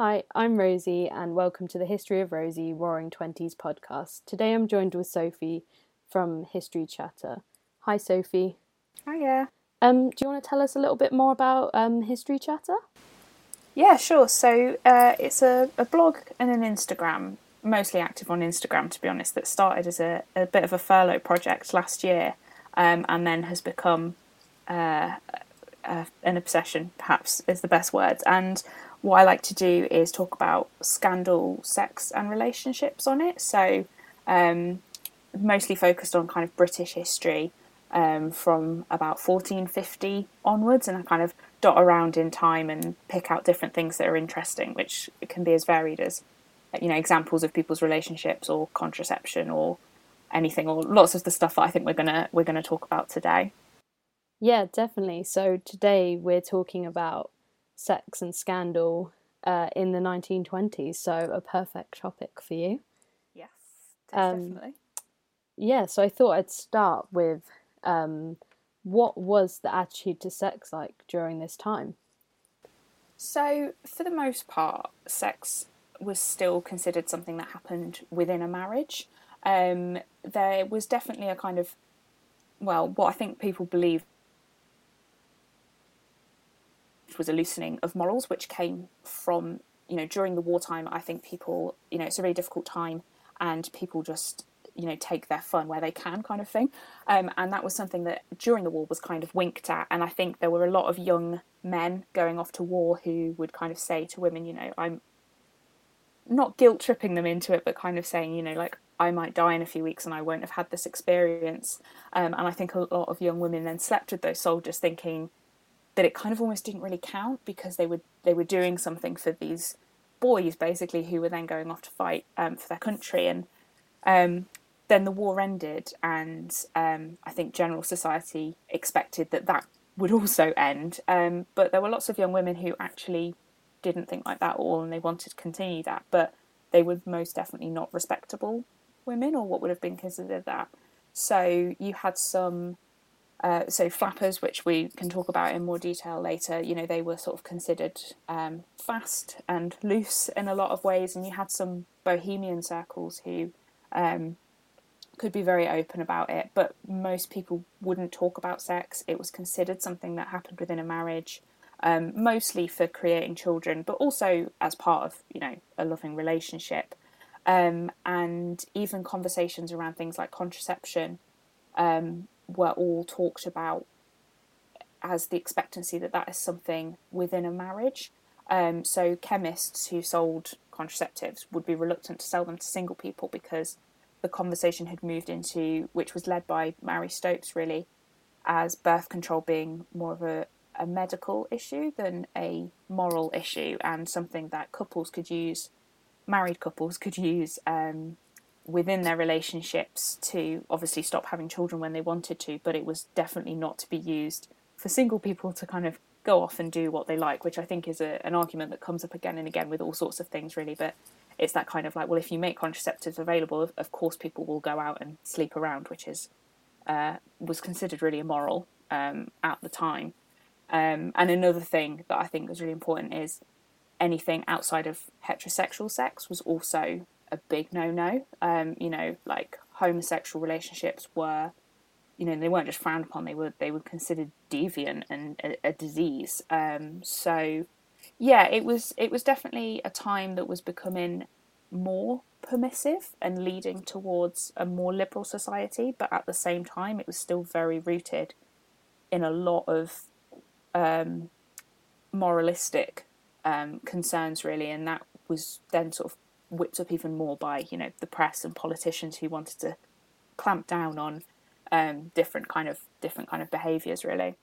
Hi, I'm Rosie, and welcome to the History of Rosie Roaring Twenties podcast. Today I'm joined with Sophie from History Chatter. Hi, Sophie. Hiya. Um, do you want to tell us a little bit more about um, History Chatter? Yeah, sure. So uh, it's a, a blog and an Instagram, mostly active on Instagram, to be honest, that started as a, a bit of a furlough project last year um, and then has become uh, uh, an obsession, perhaps is the best word. And what I like to do is talk about scandal, sex, and relationships on it. So, um, mostly focused on kind of British history um, from about 1450 onwards, and I kind of dot around in time and pick out different things that are interesting, which can be as varied as you know examples of people's relationships or contraception or anything or lots of the stuff that I think we're gonna we're gonna talk about today. Yeah, definitely. So today we're talking about sex and scandal uh, in the 1920s. So a perfect topic for you. Yes, Um, definitely. Yeah, so I thought I'd start with um, what was the attitude to sex like during this time? So, for the most part, sex was still considered something that happened within a marriage. Um, there was definitely a kind of, well, what I think people was a loosening of morals, which came from, you know, during the wartime. I think people, you know, it's a really difficult time, and people just, you know, take their fun where they can, kind of thing. Um, and that was something that during the war was kind of winked at. And I think there were a lot of young men going off to war who would kind of say to women, you know, I'm not guilt tripping them into it, but kind of saying, you know, like I might die in a few weeks and I won't have had this experience. Um, and I think a lot of young women then slept with those soldiers, thinking that it kind of almost didn't really count because they were they were doing something for these boys basically who were then going off to fight um, for their country. And um, then the war ended, and um, I think general society expected that that would also end. Um, but there were lots of young women who actually didn't think like that at all and they wanted to continue that, but they were most definitely not respectable women or what would have been considered that. So you had some, uh, so flappers, which we can talk about in more detail later, you know, they were sort of considered um, fast and loose in a lot of ways, and you had some bohemian circles who um, could be very open about it, but most people wouldn't talk about sex. It was considered something that happened within a marriage um, mostly for creating children, but also as part of you know a loving relationship. Um, and even conversations around things like contraception um, were all talked about as the expectancy that that is something within a marriage. Um, so chemists who sold contraceptives would be reluctant to sell them to single people because the conversation had moved into, which was led by Marie Stopes really, as birth control being more of a, a medical issue than a moral issue and something that couples could use, married couples could use um, within their relationships to obviously stop having children when they wanted to, but it was definitely not to be used for single people to kind of go off and do what they like, which I think is a, an argument that comes up again and again with all sorts of things, really. But it's that kind of like, well, if you make contraceptives available, of, course people will go out and sleep around, which is uh, was considered really immoral um, at the time. Um, and another thing that I think was really important is anything outside of heterosexual sex was also a big no-no. Um, you know, like homosexual relationships were, you know, they weren't just frowned upon; they were they were considered deviant and a, a disease. Um, so, yeah, it was it was definitely a time that was becoming more permissive and leading towards a more liberal society, but at the same time, it was still very rooted in a lot of um, moralistic um, concerns, really, and that was then sort of whipped up even more by you know the press and politicians who wanted to clamp down on um, different kind of different kind of behaviours, really.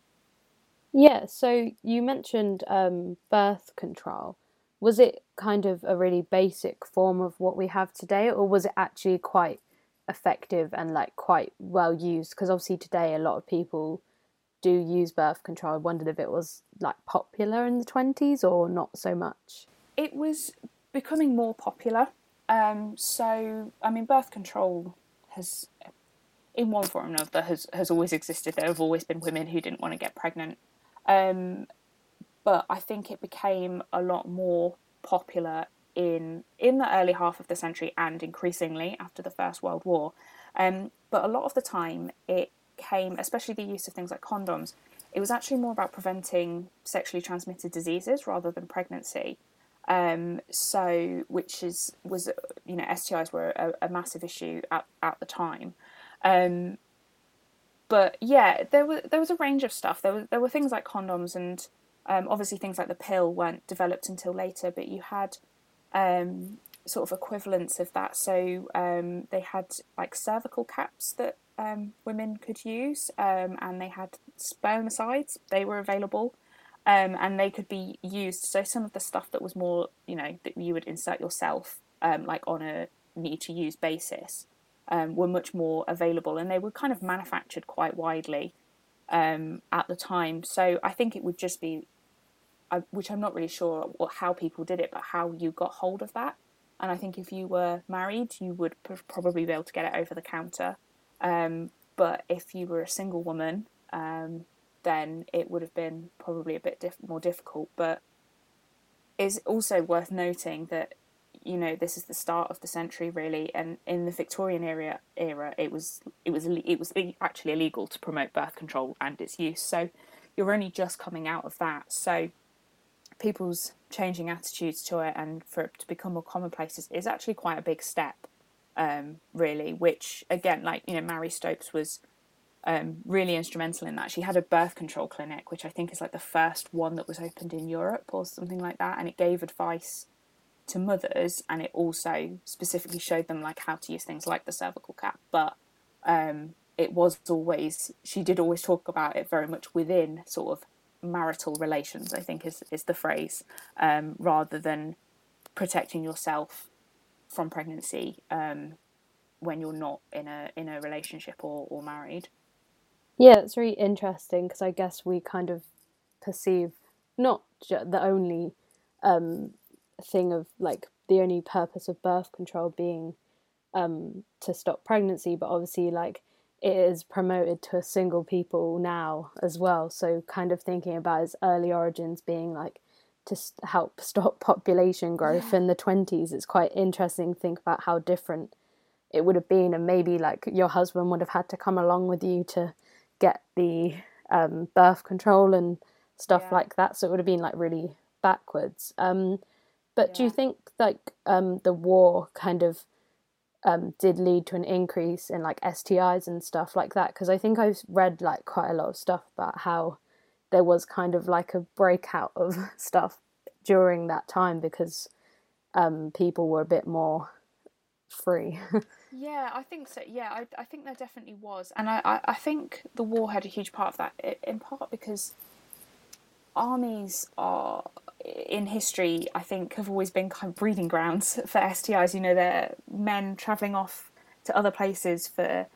Yeah, so you mentioned um, birth control. Was it kind of a really basic form of what we have today, or was it actually quite effective and like quite well used? Because obviously today a lot of people do use birth control. I wondered if it was like popular in the twenties or not so much. It was becoming more popular. Um, so, I mean, birth control has, in one form or another, has, has always existed. There have always been women who didn't want to get pregnant. Um, but I think it became a lot more popular in in the early half of the century and increasingly after the First World War. Um, but a lot of the time, it came, especially the use of things like condoms, it was actually more about preventing sexually transmitted diseases rather than pregnancy. Um, so, which is was you know STIs were a, a massive issue at, at the time. Um, but yeah, there was there was a range of stuff. There were there were things like condoms and um, obviously things like the pill weren't developed until later. But you had um, sort of equivalents of that. So um, they had like cervical caps that um, women could use, and they had spermicides. They were available. Um, and they could be used. So some of the stuff that was more, you know, that you would insert yourself, like on a need to use basis, um, were much more available and they were kind of manufactured quite widely um, at the time. So I think it would just be, uh, which I'm not really sure how people did it, but how you got hold of that. And I think if you were married, you would probably be able to get it over the counter. Um, but if you were a single woman, um, then it would have been probably a bit diff- more difficult. But it's also worth noting that you know this is the start of the century really. And in the victorian era era it was it was it was actually illegal to promote birth control and its use. So you're only just coming out of that. So people's changing attitudes to it and for it to become more commonplace is, is actually quite a big step um, really which again like you know marie stopes was um, really instrumental in that. She had a birth control clinic which i think is like the first one that was opened in europe or something like that and it gave advice to mothers and it also specifically showed them like how to use things like the cervical cap. But um, it was always she did always talk about it very much within sort of marital relations i think is, is the phrase um, rather than protecting yourself from pregnancy um, when you're not in a in a relationship or, or married yeah it's really interesting because i guess we kind of perceive not the only um, thing of like the only purpose of birth control being um, to stop pregnancy, but obviously, like it is promoted to single people now as well. So, kind of thinking about its early origins being like to help stop population growth yeah. in the 20s, it's quite interesting to think about how different it would have been, and maybe like your husband would have had to come along with you to get the um, birth control and stuff yeah. like that. So, it would have been like really backwards. Um, but yeah. do you think like um, the war kind of um, did lead to an increase in like STIs and stuff like that? Because I think I've read like quite a lot of stuff about how there was kind of like a breakout of stuff during that time because um, people were a bit more free. yeah, I think so. Yeah, I, I think there definitely was. And I, I, I think the war had a huge part of that, in part because armies are in history, I think, have always been kind of breeding grounds for STIs. You know, they're men travelling off to other places for,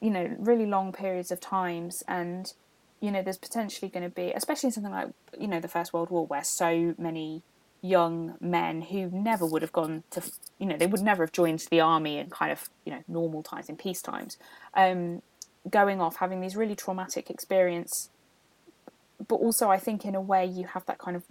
you know, really long periods of times. And, you know, there's potentially going to be, especially in something like, you know, the First World War, where so many young men who never would have gone to, you know, they would never have joined the army in kind of, you know, normal times, in peace times, um, going off, having these really traumatic experience but also I think in a way you have that kind of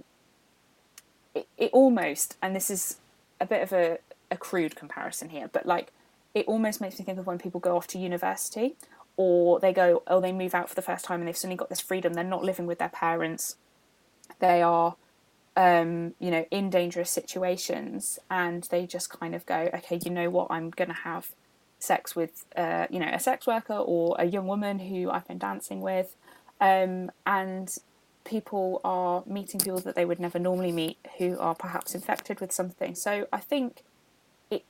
it, it almost, and this is a bit of a, a crude comparison here, but like it almost makes me think of when people go off to university or they go, oh, they move out for the first time and they've suddenly got this freedom. They're not living with their parents. They are, um, you know, in dangerous situations, and they just kind of go, okay, you know what, I'm going to have sex with, uh, you know, a sex worker or a young woman who I've been dancing with, um, and people are meeting people that they would never normally meet who are perhaps infected with something. So I think it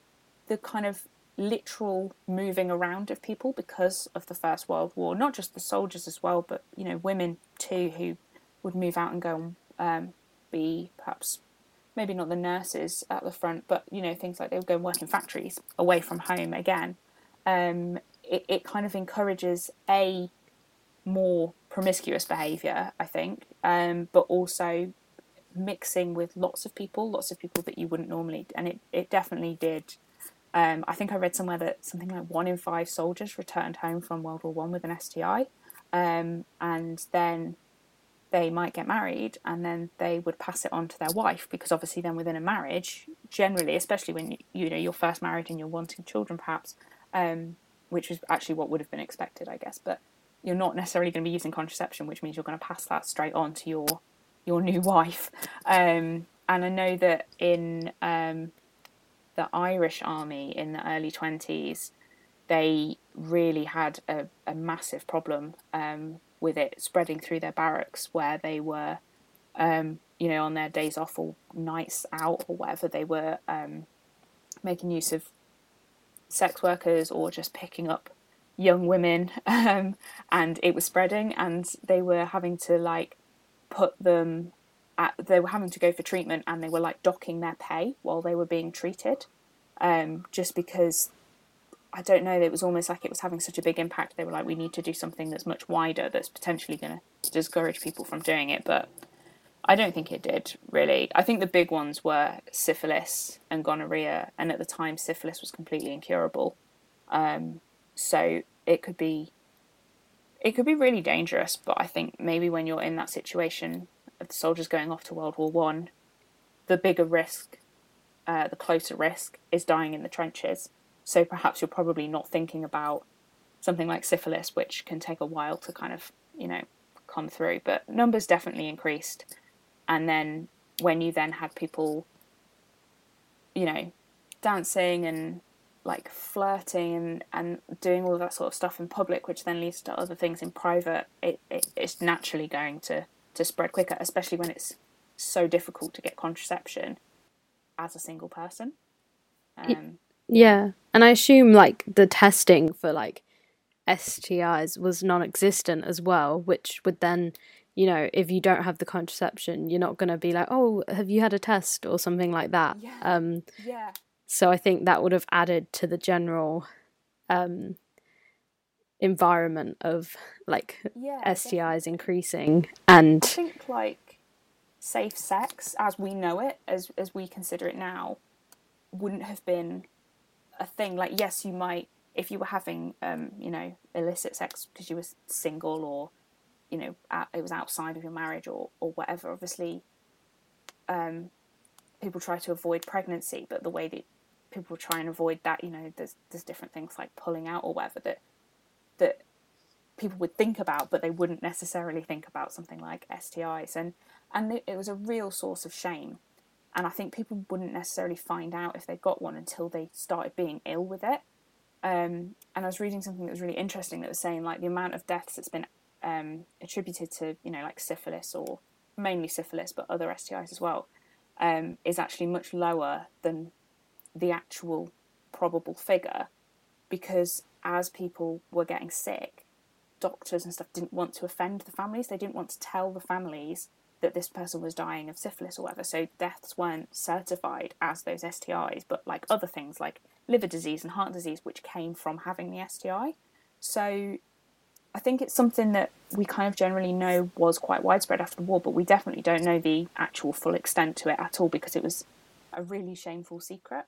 the kind of literal moving around of people because of the First World War, not just the soldiers as well, but you know women too who would move out and go um, be perhaps maybe not the nurses at the front, but you know things like they would go and work in factories away from home again. Um, it, it kind of encourages a more promiscuous behaviour, I think, um, but also mixing with lots of people, lots of people that you wouldn't normally, and it, it definitely did. Um, I think I read somewhere that something like one in five soldiers returned home from World War One with an STI, um, and then they might get married and then they would pass it on to their wife because obviously then within a marriage generally especially when you, know you're first married and you're wanting children perhaps um, which is actually what would have been expected i guess but you're not necessarily going to be using contraception which means you're going to pass that straight on to your your new wife. Um, and i know that in um, the irish army in the early 20s they really had a, a massive problem um, with it spreading through their barracks where they were, um, you know, on their days off or nights out or whatever, they were um, making use of sex workers or just picking up young women um, and it was spreading and they were having to like put them at, they were having to go for treatment and they were like docking their pay while they were being treated um, just because I don't know, it was almost like it was having such a big impact. They were like, we need to do something that's much wider that's potentially going to discourage people from doing it. But I don't think it did, really. I think the big ones were syphilis and gonorrhea. And at the time, syphilis was completely incurable. Um, so it could be. It could be really dangerous, but I think maybe when you're in that situation of the soldiers going off to World War One, the bigger risk, uh, the closer risk, is dying in the trenches so perhaps you're probably not thinking about something like syphilis, which can take a while to kind of, you know, come through. But numbers definitely increased. And then when you then had people, you know, dancing and like flirting and, and doing all of that sort of stuff in public, which then leads to other things in private, it, it it's naturally going to, to spread quicker, especially when it's so difficult to get contraception as a single person. Um, yeah, and I assume like the testing for like STIs was non-existent as well, which would then, you know, if you don't have the contraception, you're not going to be like, "Oh, have you had a test?" or something like that. Yeah. Um yeah. so I think that would have added to the general um environment of like Yeah. STIs increasing and I think like safe sex as we know it, as as we consider it now, wouldn't have been a thing. Like yes, you might if you were having um, you know illicit sex because you were single or you know it was outside of your marriage or or whatever. Obviously, um, people try to avoid pregnancy, but the way that people try and avoid that, you know, there's there's different things like pulling out or whatever that that people would think about, but they wouldn't necessarily think about something like STIs, and and it was a real source of shame. And I think people wouldn't necessarily find out if they got one until they started being ill with it. Um, and I was reading something that was really interesting that was saying like the amount of deaths that's been um, attributed to you know like syphilis or mainly syphilis, but other STIs as well, um, is actually much lower than the actual probable figure, because as people were getting sick, doctors and stuff didn't want to offend the families. They didn't want to tell the families that this person was dying of syphilis or whatever. So deaths weren't certified as those STIs, but like other things like liver disease and heart disease, which came from having the STI. So I think it's something that we kind of generally know was quite widespread after the war, but we definitely don't know the actual full extent to it at all because it was a really shameful secret.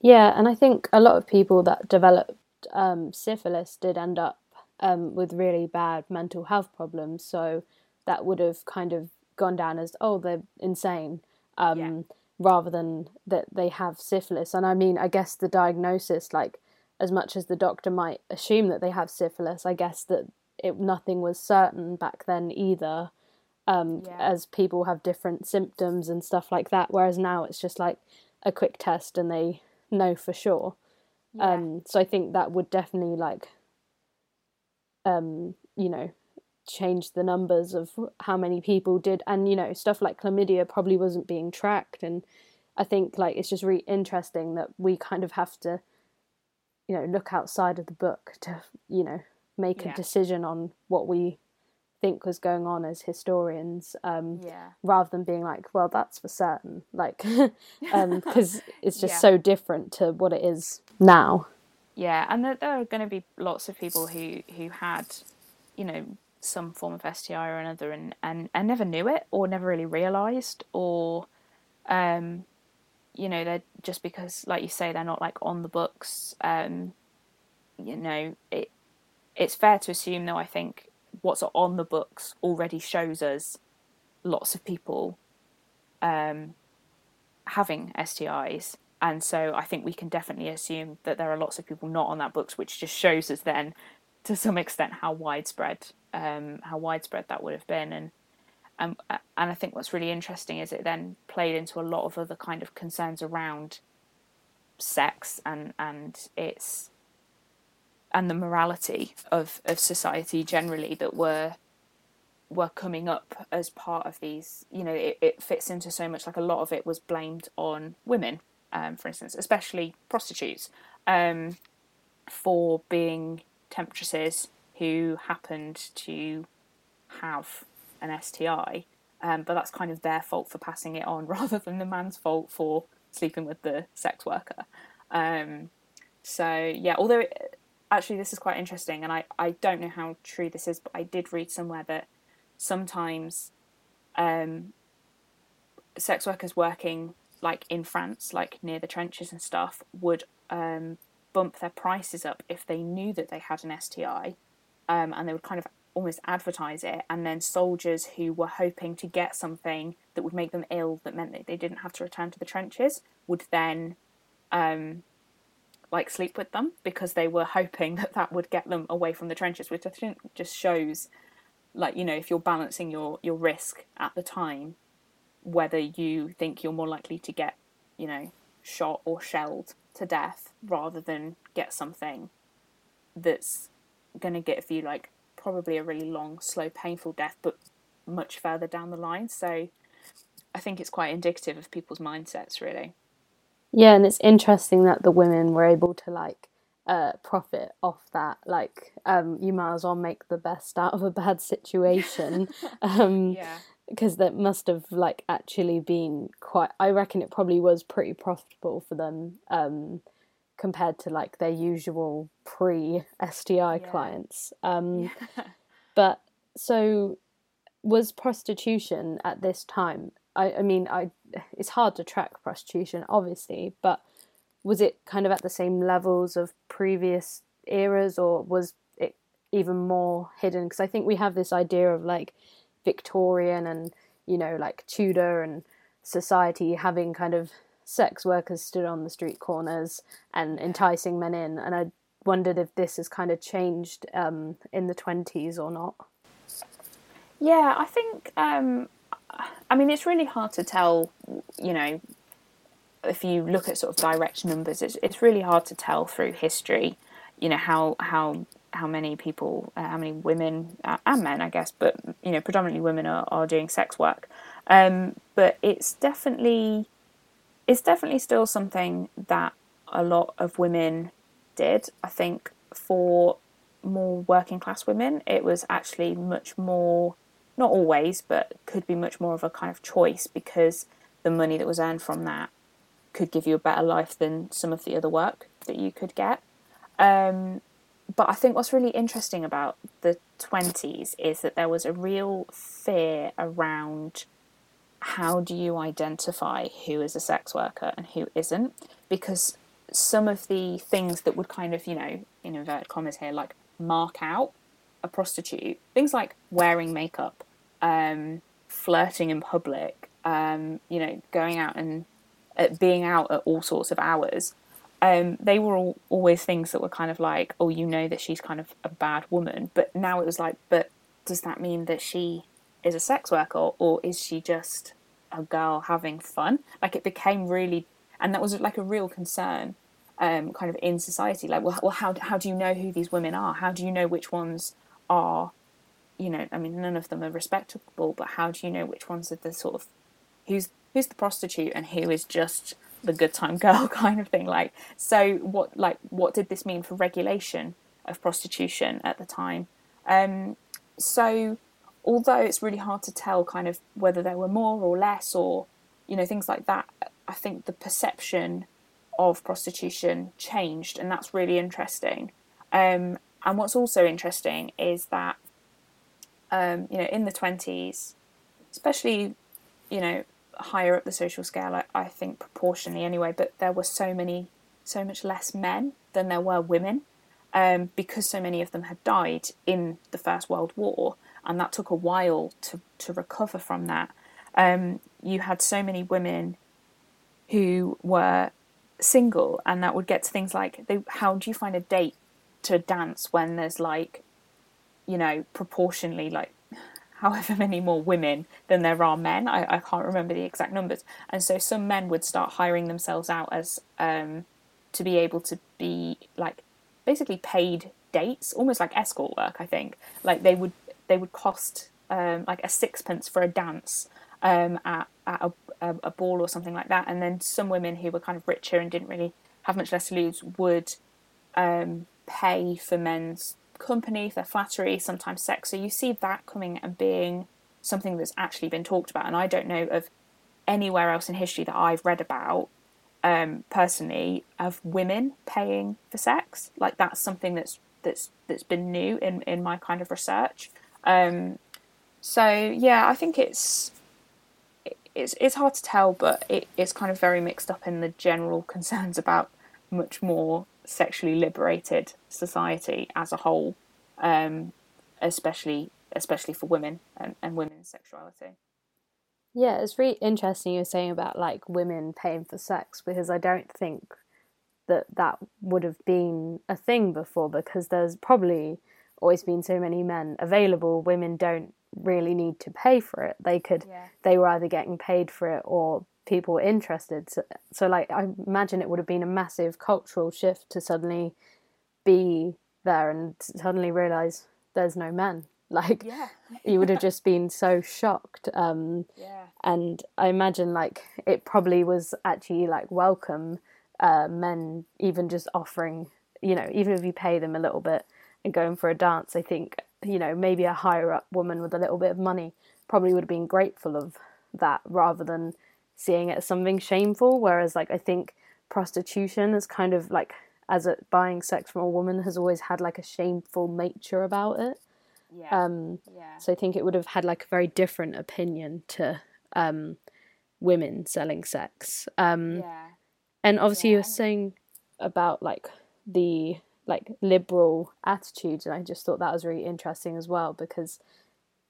Yeah, and I think a lot of people that developed um, syphilis did end up um, with really bad mental health problems. So that would have kind of gone down as, oh, they're insane, um, Yeah. rather than that they have syphilis. And I mean, I guess the diagnosis, like, as much as the doctor might assume that they have syphilis, I guess that it nothing was certain back then either. Um, Yeah. as people have different symptoms and stuff like that. Whereas now it's just like a quick test and they know for sure. Yeah. Um, so I think that would definitely like, um, you know, change the numbers of how many people did, and you know, stuff like chlamydia probably wasn't being tracked, and I think like it's just really interesting that we kind of have to, you know, look outside of the book to you know make Yeah. a decision on what we think was going on as historians. Um, yeah. rather than being like, well, that's for certain, like, because it's just Yeah. so different to what it is now. Yeah, and there, there are going to be lots of people who who had, you know, some form of STI or another, and and, and never knew it or never really realised, or, um, you know, they're just because, like you say, they're not like on the books. Um, you know, it it's fair to assume, though. I think what's on the books already shows us lots of people um, having STIs. And so I think we can definitely assume that there are lots of people not on that books, which just shows us then, to some extent, how widespread um, how widespread that would have been. And um, and I think what's really interesting is it then played into a lot of other kind of concerns around sex and and its and the morality of, of society generally that were were coming up as part of these you know it, it fits into so much like a lot of it was blamed on women um, for instance especially prostitutes um, for being temptresses who happened to have an STI um, but that's kind of their fault for passing it on rather than the man's fault for sleeping with the sex worker. Um, so yeah although it, actually this is quite interesting and I, I don't know how true this is but i did read somewhere that sometimes um, sex workers working like in france like near the trenches and stuff would um, bump their prices up if they knew that they had an sti um, and they would kind of almost advertise it. And then soldiers who were hoping to get something that would make them ill that meant that they didn't have to return to the trenches would then um, like sleep with them because they were hoping that that would get them away from the trenches, which I think just shows, like you know, if you're balancing your your risk at the time, whether you think you're more likely to get, you know, shot or shelled to death rather than get something that's going to give you like probably a really long, slow, painful death, but much further down the line. So I think it's quite indicative of people's mindsets, really. Yeah, and it's interesting that the women were able to like uh, profit off that. Like, um, you might as well make the best out of a bad situation. um, yeah. Because that must have like actually been quite. I reckon it probably was pretty profitable for them um, compared to like their usual pre STI yeah. clients. Um, yeah. But so was prostitution at this time I, I mean, I it's hard to track prostitution, obviously, but was it kind of at the same levels of previous eras, or was it even more hidden? Because I think we have this idea of like Victorian and you know like Tudor and society having kind of sex workers stood on the street corners and enticing men in, and I wondered if this has kind of changed um, in the twenties or not. Yeah, I think um, I mean, it's really hard to tell, you know, if you look at sort of direct numbers, it's, it's really hard to tell through history, you know, how, how, how many people, uh, how many women uh, and men, I guess, but, you know, predominantly women are, are doing sex work. Um, but it's definitely, it's definitely still something that a lot of women did. I think for more working class women, it was actually much more not always, but could be much more of a kind of choice because the money that was earned from that could give you a better life than some of the other work that you could get. Um, but I think what's really interesting about the 20s is that there was a real fear around how do you identify who is a sex worker and who isn't because some of the things that would kind of you know in inverted commas here like mark out a prostitute things like wearing makeup um, flirting in public, um, you know, going out and uh, being out at all sorts of hours. Um, they were all, always things that were kind of like, oh, you know that she's kind of a bad woman. But now it was like, but does that mean that she is a sex worker or is she just a girl having fun? Like it became really, and that was like a real concern, um, kind of in society. Like, well, well, how how do you know who these women are? How do you know which ones are you know, I mean, none of them are respectable, but how do you know which ones are the sort of who's who's the prostitute and who is just the good time girl kind of thing? Like, so what like what did this mean for regulation of prostitution at the time? Um, so although it's really hard to tell kind of whether there were more or less or you know things like that, I think the perception of prostitution changed, and that's really interesting. Um, and what's also interesting is that um, you know, in the 20s, especially, you know, higher up the social scale, I, I think proportionally anyway, but there were so many, so much less men than there were women. um, because so many of them had died in the First World War, and that took a while to, to recover from that. Um, you had so many women who were single, and that would get to things like they, how do you find a date to dance when there's like, you know, proportionally like however many more women than there are men. I, I can't remember the exact numbers. And so some men would start hiring themselves out as um, to be able to be like basically paid dates, almost like escort work. I think like they would they would cost um, like a sixpence for a dance um, at, at a, a, a, ball or something like that. And then some women who were kind of richer and didn't really have much less to lose would um, pay for men's company, their flattery, sometimes sex. So you see that coming and being something that's actually been talked about. And I don't know of anywhere else in history that I've read about um, personally of women paying for sex. Like that's something that's that's that's been new in in my kind of research. Um, so yeah, I think it's it's it's hard to tell, but it, it's kind of very mixed up in the general concerns about much more sexually liberated society as a whole, um, especially especially for women and, and women's sexuality. Yeah, it's really interesting you're saying about like women paying for sex because I don't think that that would have been a thing before because there's probably always been so many men available. Women don't really need to pay for it. They could, yeah. they were either getting paid for it or people were interested. So, so, like, I imagine it would have been a massive cultural shift to suddenly be there and suddenly realize there's no men. Like, yeah. you would have just been so shocked. Um, yeah. And I imagine, like, it probably was actually like welcome uh, men even just offering, you know, even if you pay them a little bit and going for a dance, I think, you know, maybe a higher up woman with a little bit of money probably would have been grateful of that rather than seeing it as something shameful. Whereas, like, I think prostitution is kind of like, as a buying sex from a woman has always had like a shameful nature about it. Yeah. Um, yeah. So I think it would have had like a very different opinion to um, women selling sex. Um, yeah. And obviously, yeah. you were saying about like the like liberal attitudes, and I just thought that was really interesting as well because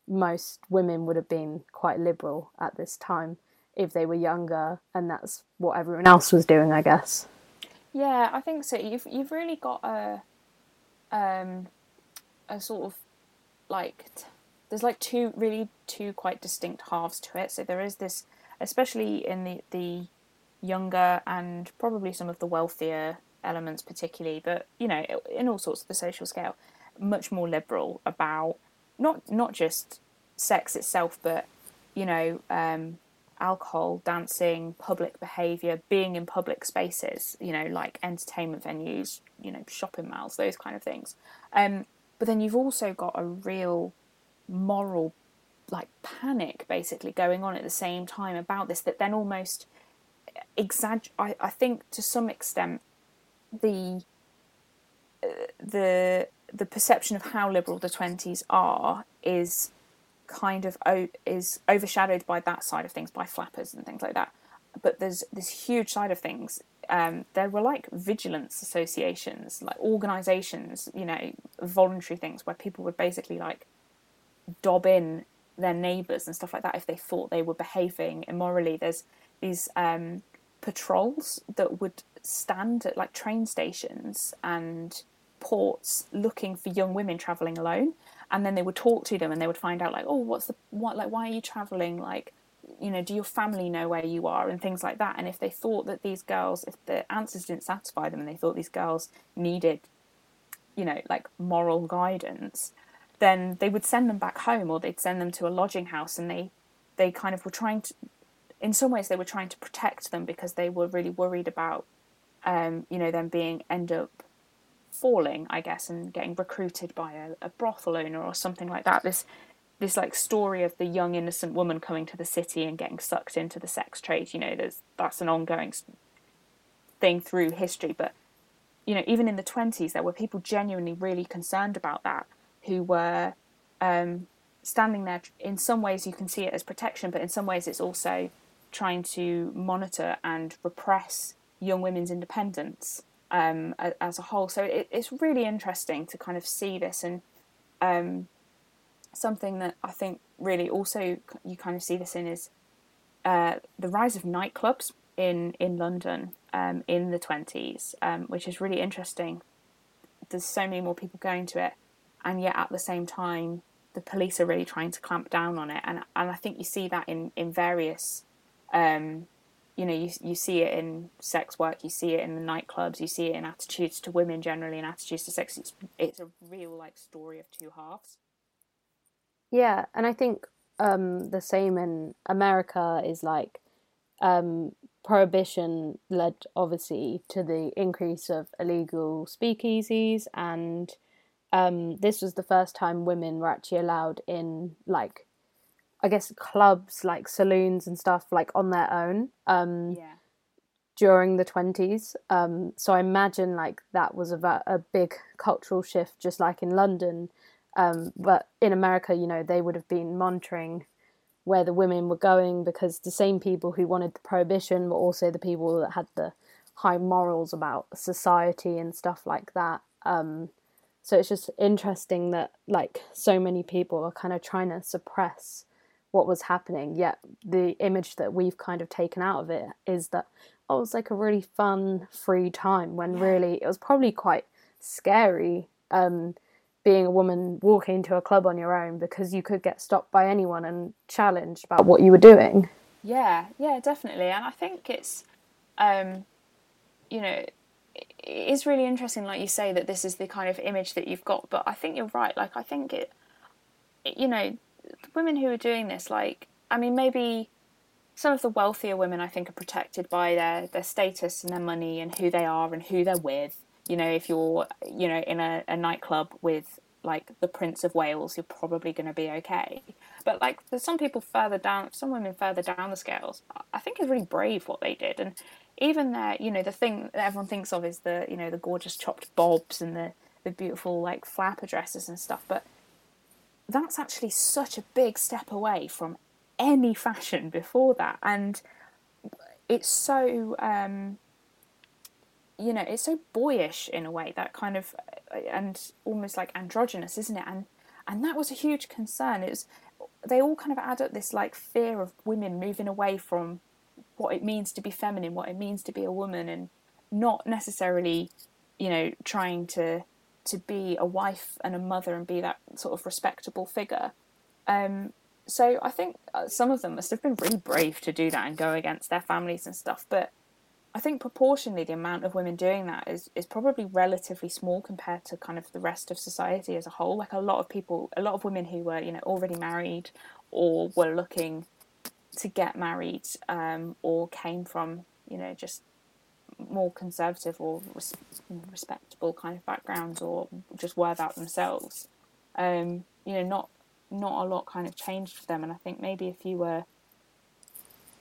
most women would have been quite liberal at this time if they were younger, and that's what everyone else was doing, I guess. Yeah, I think so. You've you've really got a um a sort of like there's like two really two quite distinct halves to it. So there is this, especially in the the younger and probably some of the wealthier elements, particularly, but you know, in all sorts of the social scale, much more liberal about not not just sex itself, but you know, um, alcohol, dancing, public behaviour, being in public spaces, you know, like entertainment venues, you know, shopping malls, those kind of things. Um, but then you've also got a real moral like panic basically going on at the same time about this that then almost exagger I, I think to some extent the the the perception of how liberal the 20s are is kind of o- is overshadowed by that side of things by flappers and things like that. But there's this huge side of things. Um, there were like vigilance associations like organizations you know voluntary things where people would basically like dob in their neighbors and stuff like that if they thought they were behaving immorally. There's these um, patrols that would stand at like train stations and ports looking for young women traveling alone and then they would talk to them and they would find out like oh what's the what like why are you traveling? Like you know do your family know where you are? and things like that. And if they thought that these girls if the answers didn't satisfy them and they thought these girls needed you know like moral guidance then they would send them back home or they'd send them to a lodging house and they they kind of were trying to in some ways they were trying to protect them because they were really worried about um, you know them being end up falling I guess and getting recruited by a, a brothel owner or something like that. This this like story of the young innocent woman coming to the city and getting sucked into the sex trade you know there's that's an ongoing thing through history. But you know even in the 20s there were people genuinely really concerned about that who were um, standing there in some ways you can see it as protection but in some ways it's also trying to monitor and repress young women's independence um, as a whole. So it, it's really interesting to kind of see this and um, something that I think really also you kind of see this in is uh, the rise of nightclubs in in London um, in the twenties, um, which is really interesting. There's so many more people going to it, and yet at the same time, the police are really trying to clamp down on it, and and I think you see that in in various. Um, you know, you you see it in sex work, you see it in the nightclubs, you see it in attitudes to women generally, and attitudes to sex. It's it's a real like story of two halves. Yeah, and I think um, the same in America is like um, prohibition led obviously to the increase of illegal speakeasies, and um, this was the first time women were actually allowed in like I guess clubs like saloons and stuff like on their own. Um, yeah. During the twenties, um, so I imagine like that was a, a big cultural shift, just like in London. Um, but in America, you know, they would have been monitoring where the women were going because the same people who wanted the prohibition were also the people that had the high morals about society and stuff like that. Um, so it's just interesting that like so many people are kind of trying to suppress what was happening. Yet the image that we've kind of taken out of it is that oh, it was like a really fun, free time when yeah. really it was probably quite scary um, being a woman walking into a club on your own because you could get stopped by anyone and challenged about what you were doing. Yeah, yeah, definitely. And I think it's, um, you know, it is really interesting, like you say, that this is the kind of image that you've got. But I think you're right. Like, I think it, you know, the women who are doing this, like, I mean, maybe some of the wealthier women, I think, are protected by their their status and their money and who they are and who they're with. You know, if you're, you know, in a, a nightclub with like the Prince of Wales, you're probably going to be okay. But like, there's some people further down, some women further down the scales. I think is really brave what they did, and even there, you know, the thing that everyone thinks of is the, you know, the gorgeous chopped bobs and the the beautiful like flapper dresses and stuff, but that's actually such a big step away from any fashion before that, and it's so um, you know it's so boyish in a way that kind of and almost like androgynous, isn't it? And and that was a huge concern. It's they all kind of add up this like fear of women moving away from what it means to be feminine, what it means to be a woman, and not necessarily, you know, trying to to be a wife and a mother and be that sort of respectable figure. Um, so I think uh, some of them must have been really brave to do that and go against their families and stuff. But I think proportionally, the amount of women doing that is is probably relatively small compared to kind of the rest of society as a whole. Like a lot of people, a lot of women who were you know already married or were looking to get married um, or came from you know just more conservative or res- respectable kind of backgrounds or just were that themselves. Um, you know, not not a lot kind of changed for them, and I think maybe if you were,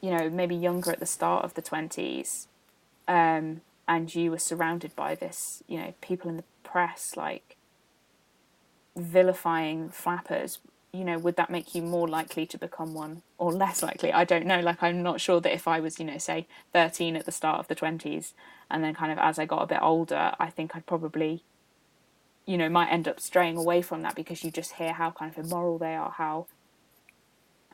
you know, maybe younger at the start of the twenties, um, and you were surrounded by this, you know, people in the press like vilifying flappers you know, would that make you more likely to become one or less likely? I don't know. Like, I'm not sure that if I was, you know, say 13 at the start of the 20s, and then kind of as I got a bit older, I think I'd probably, you know, might end up straying away from that because you just hear how kind of immoral they are, how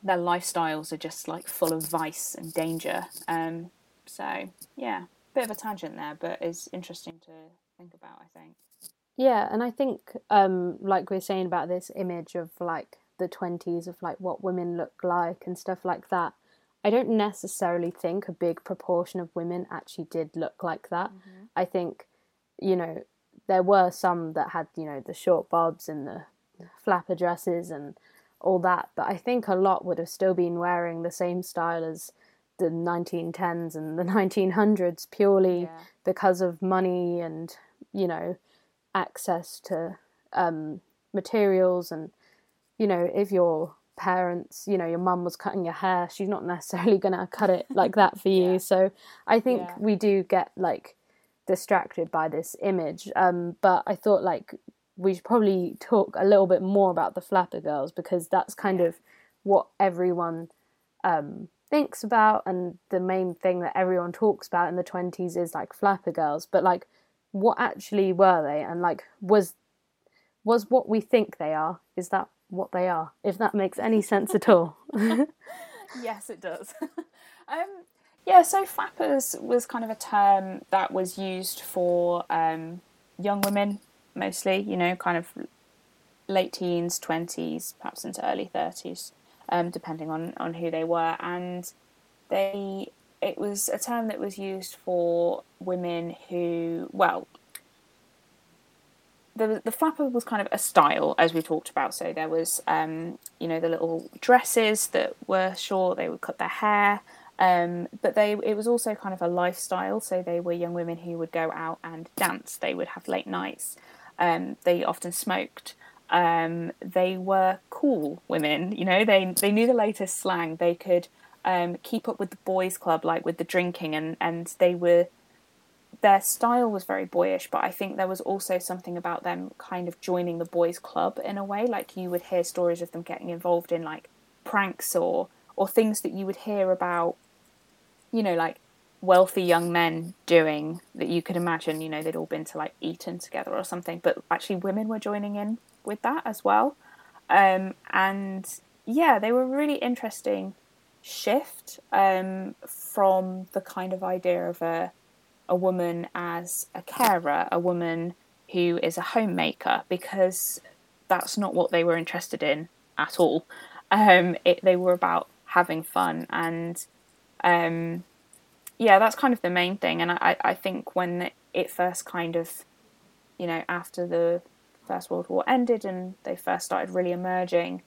their lifestyles are just like full of vice and danger. Um, so, yeah, bit of a tangent there, but it's interesting to think about, I think. Yeah, and I think, um, like we are saying about this image of like the 20s of like what women look like and stuff like that i don't necessarily think a big proportion of women actually did look like that mm-hmm. i think you know there were some that had you know the short bobs and the flapper dresses and all that but i think a lot would have still been wearing the same style as the 1910s and the 1900s purely yeah. because of money and you know access to um, materials and you know, if your parents, you know, your mum was cutting your hair, she's not necessarily going to cut it like that for you. Yeah. So I think yeah. we do get like distracted by this image. Um, but I thought like we should probably talk a little bit more about the flapper girls because that's kind of what everyone um, thinks about and the main thing that everyone talks about in the 20s is like flapper girls but like what actually were they, and like was was what we think they are? Is that what they are? If that makes any sense at all. yes, it does. um, yeah, so flappers was kind of a term that was used for um, young women mostly, you know, kind of late teens, 20s, perhaps into early 30s, um, depending on, on who they were. And they it was a term that was used for women who, well, the the flapper was kind of a style, as we talked about. So there was, um, you know, the little dresses that were short. They would cut their hair, um, but they it was also kind of a lifestyle. So they were young women who would go out and dance. They would have late nights. Um, they often smoked. Um, they were cool women. You know, they they knew the latest slang. They could um, keep up with the boys' club, like with the drinking, and and they were their style was very boyish, but I think there was also something about them kind of joining the boys' club in a way. Like you would hear stories of them getting involved in like pranks or or things that you would hear about, you know, like wealthy young men doing that you could imagine, you know, they'd all been to like Eton together or something, but actually women were joining in with that as well. Um, and yeah, they were really interesting shift um, from the kind of idea of a a woman as a carer, a woman who is a homemaker, because that's not what they were interested in at all. Um, it, they were about having fun, and um, yeah, that's kind of the main thing. And I, I think when it first kind of, you know, after the First World War ended and they first started really emerging,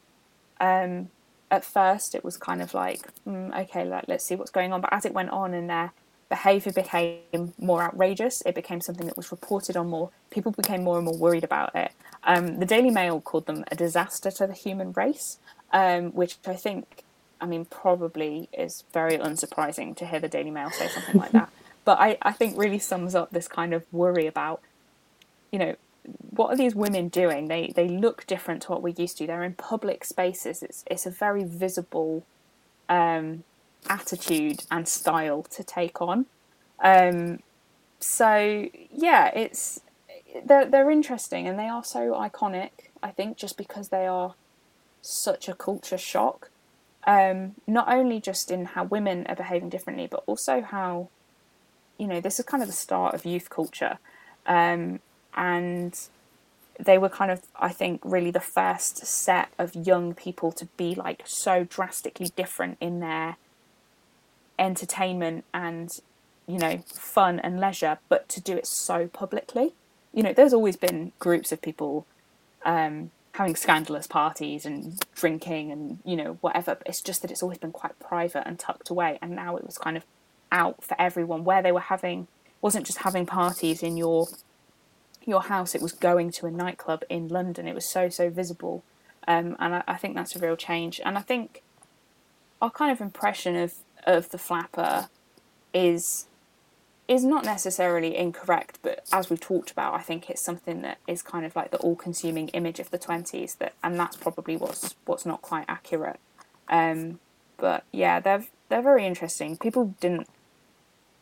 um, at first it was kind of like, mm, okay, like, let's see what's going on. But as it went on and their behaviour became more outrageous. It became something that was reported on more. People became more and more worried about it. Um, the Daily Mail called them a disaster to the human race, um, which I think, I mean, probably is very unsurprising to hear the Daily Mail say something like that. But I, I think really sums up this kind of worry about, you know, what are these women doing? They they look different to what we're used to. They're in public spaces. It's it's a very visible um, attitude and style to take on. Um, so yeah, it's they're they're interesting and they are so iconic. I think just because they are such a culture shock, um, not only just in how women are behaving differently, but also how you know this is kind of the start of youth culture, um, and they were kind of I think really the first set of young people to be like so drastically different in their entertainment and you know fun and leisure but to do it so publicly. You know there's always been groups of people um, having scandalous parties and drinking and you know whatever but it's just that it's always been quite private and tucked away and now it was kind of out for everyone. Where they were having wasn't just having parties in your your house it was going to a nightclub in london. It was so so visible. Um, and I, I think that's a real change. And i think our kind of impression of of the flapper is is not necessarily incorrect, but as we've talked about, I think it's something that is kind of like the all-consuming image of the twenties. That, and that's probably what's what's not quite accurate. Um, but yeah, they're they're very interesting. People didn't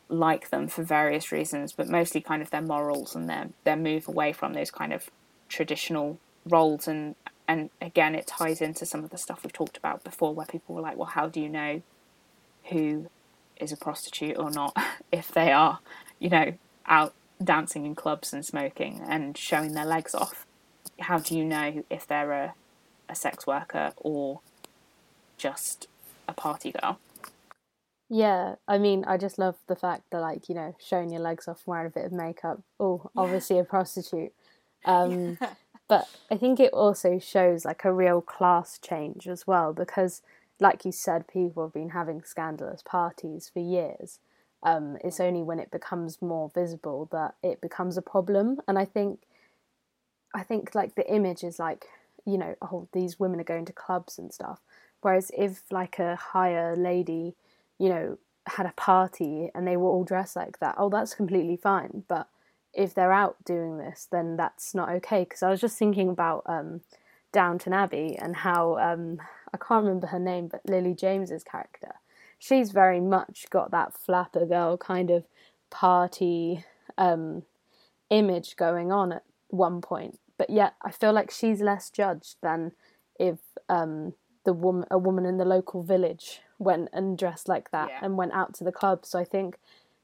like them for various reasons, but mostly kind of their morals and their their move away from those kind of traditional roles. And and again, it ties into some of the stuff we've talked about before, where people were like, "Well, how do you know who is a prostitute or not if they are, you know, out dancing in clubs and smoking and showing their legs off. How do you know if they're a, a sex worker or just a party girl? Yeah, I mean, I just love the fact that, like, you know, showing your legs off, wearing a bit of makeup. Oh, obviously a prostitute. Um, but I think it also shows like a real class change as well because like you said, people have been having scandalous parties for years. Um, it's only when it becomes more visible that it becomes a problem. And I think, I think like the image is like, you know, oh, these women are going to clubs and stuff. Whereas if like a higher lady, you know, had a party and they were all dressed like that, oh, that's completely fine. But if they're out doing this, then that's not okay. Because I was just thinking about um, Downton Abbey and how um, I can't remember her name, but Lily James's character, she's very much got that flapper girl kind of party um, image going on at one point. But yet, I feel like she's less judged than if um, the woman, a woman in the local village, went and dressed like that Yeah. and went out to the club. So I think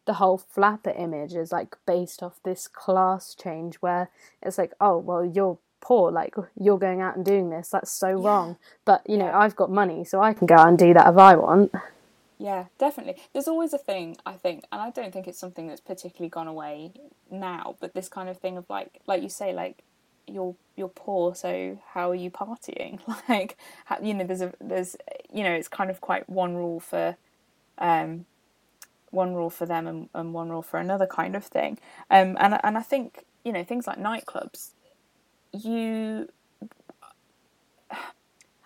the whole flapper image is like based off this class change where it's like, oh well, you're poor, like you're going out and doing this. That's so wrong. But you know, Yeah. I've got money, so I can go out and do that if I want. Yeah, definitely. There's always a thing, I think, and I don't think it's something that's particularly gone away now, but this kind of thing of like like you say like you're you're poor, so how are you partying? Like how, you know there's a there's you know it's kind of quite one rule for um one rule for them and, and one rule for another kind of thing. Um and and I think, you know, things like nightclubs you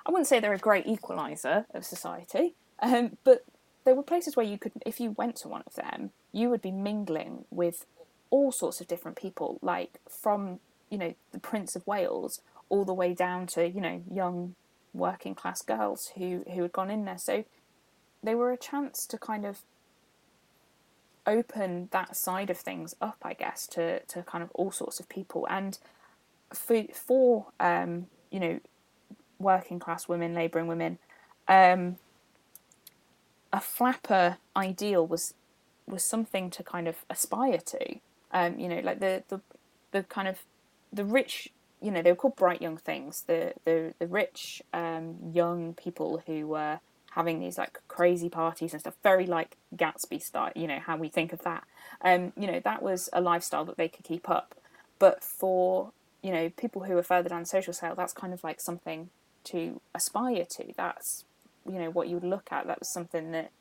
I wouldn't say they're a great equalizer of society, um, but there were places where you could, if you went to one of them, you would be mingling with all sorts of different people, like from you know the Prince of Wales all the way down to you know young working class girls who who had gone in there. So they were a chance to kind of open that side of things up, I guess, to to kind of all sorts of people and for for um, you know working class women, labouring women, um, a flapper ideal was was something to kind of aspire to. Um, you know, like the, the the kind of the rich, you know, they were called bright young things. The the the rich um, young people who were having these like crazy parties and stuff, very like Gatsby style. You know how we think of that. Um, you know, that was a lifestyle that they could keep up. But for you know people who are further down the social scale, that's kind of like something to aspire to. That's you know what you would look at. That was something that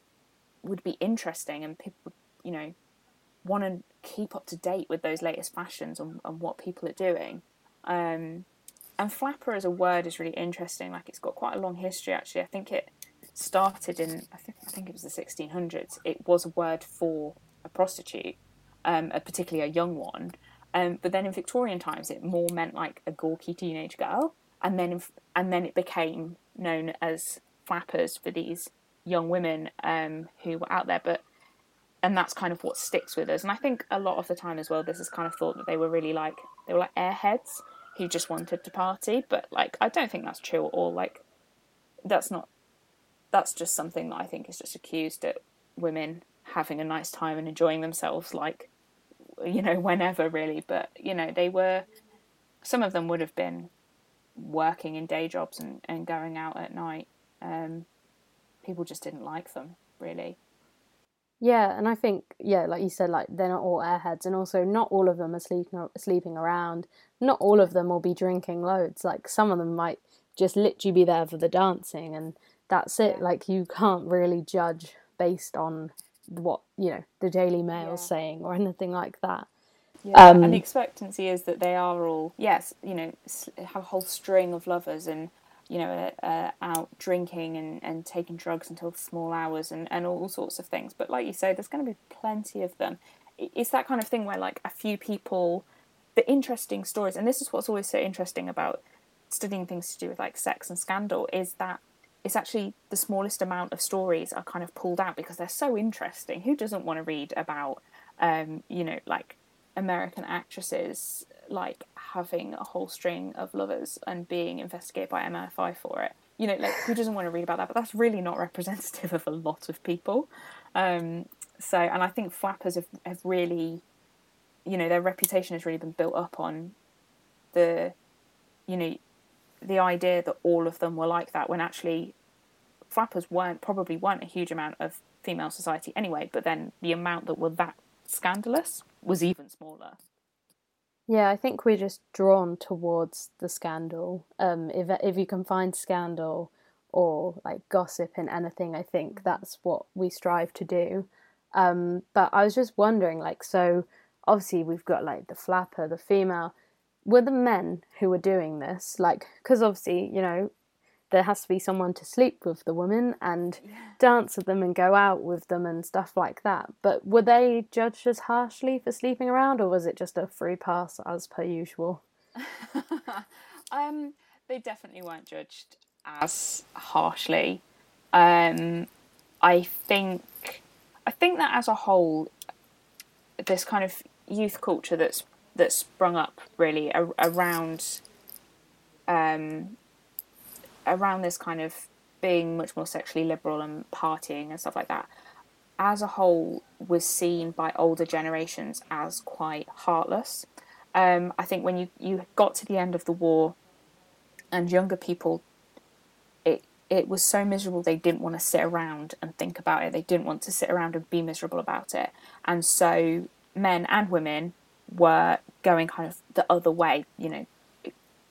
would be interesting, and people you know want to keep up to date with those latest fashions and, and what people are doing. Um, and flapper as a word is really interesting. Like it's got quite a long history. Actually, I think it started in I think I think it was the 1600s. It was a word for a prostitute, um, a particularly a young one. Um, but then in Victorian times, it more meant like a gawky teenage girl, and then and then it became known as flappers for these young women um, who were out there. But and that's kind of what sticks with us. And I think a lot of the time as well, this is kind of thought that they were really like they were like airheads who just wanted to party. But like I don't think that's true at all. Like that's not that's just something that I think is just accused at women having a nice time and enjoying themselves like you know whenever really but you know they were some of them would have been working in day jobs and, and going out at night um, people just didn't like them really Yeah, and I think yeah, like you said, like they're not all airheads, and also not all of them are sleeping sleeping around. Not all of them will be drinking loads. Like some of them might just literally be there for the dancing, and that's it. Like you can't really judge based on what you know the Daily Mail Yeah. saying or anything like that. Yeah, Um, and the expectancy is that they are all yes, you know, have a whole string of lovers and you know, uh, uh, out drinking and, and taking drugs until small hours and, and all sorts of things. But like you say, there's going to be plenty of them. It's that kind of thing where like a few people, the interesting stories, and this is what's always so interesting about studying things to do with like sex and scandal is that it's actually the smallest amount of stories are kind of pulled out because they're so interesting. Who doesn't want to read about, um, you know, like American actresses like having a whole string of lovers and being investigated by MI5 for it? You know, like who doesn't want to read about that? But that's really not representative of a lot of people. Um, so, and I think flappers have, have really, you know, their reputation has really been built up on the, you know, the idea that all of them were like that when actually flappers weren't probably weren't a huge amount of female society anyway but then the amount that were that scandalous was even smaller Yeah, I think we're just drawn towards the scandal. Um, if if you can find scandal or like gossip in anything, I think that's what we strive to do. Um, but I was just wondering, like, so obviously we've got like the flapper, the female. Were the men who were doing this like? Because obviously, you know, there has to be someone to sleep with the women and dance with them and go out with them and stuff like that. But were they judged as harshly for sleeping around, or was it just a free pass as per usual? um, they definitely weren't judged as harshly. Um, I think, I think that as a whole, this kind of youth culture that's that sprung up really a- around um, around this kind of being much more sexually liberal and partying and stuff like that, as a whole, was seen by older generations as quite heartless. Um, I think when you, you got to the end of the war and younger people, it it was so miserable they didn't want to sit around and think about it. They didn't want to sit around and be miserable about it. And so men and women were going kind of the other way, you know,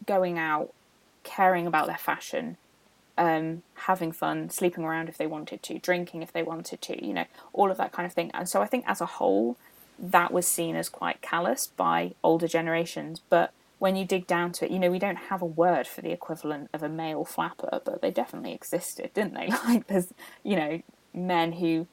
going out, caring about their fashion, um, having fun, sleeping around if they wanted to, drinking if they wanted to, you know, all of that kind of thing. And so I think as a whole, that was seen as quite callous by older generations. But when you dig down to it, you know, we don't have a word for the equivalent of a male flapper, but they definitely existed, didn't they? Like, there's, you know, men who,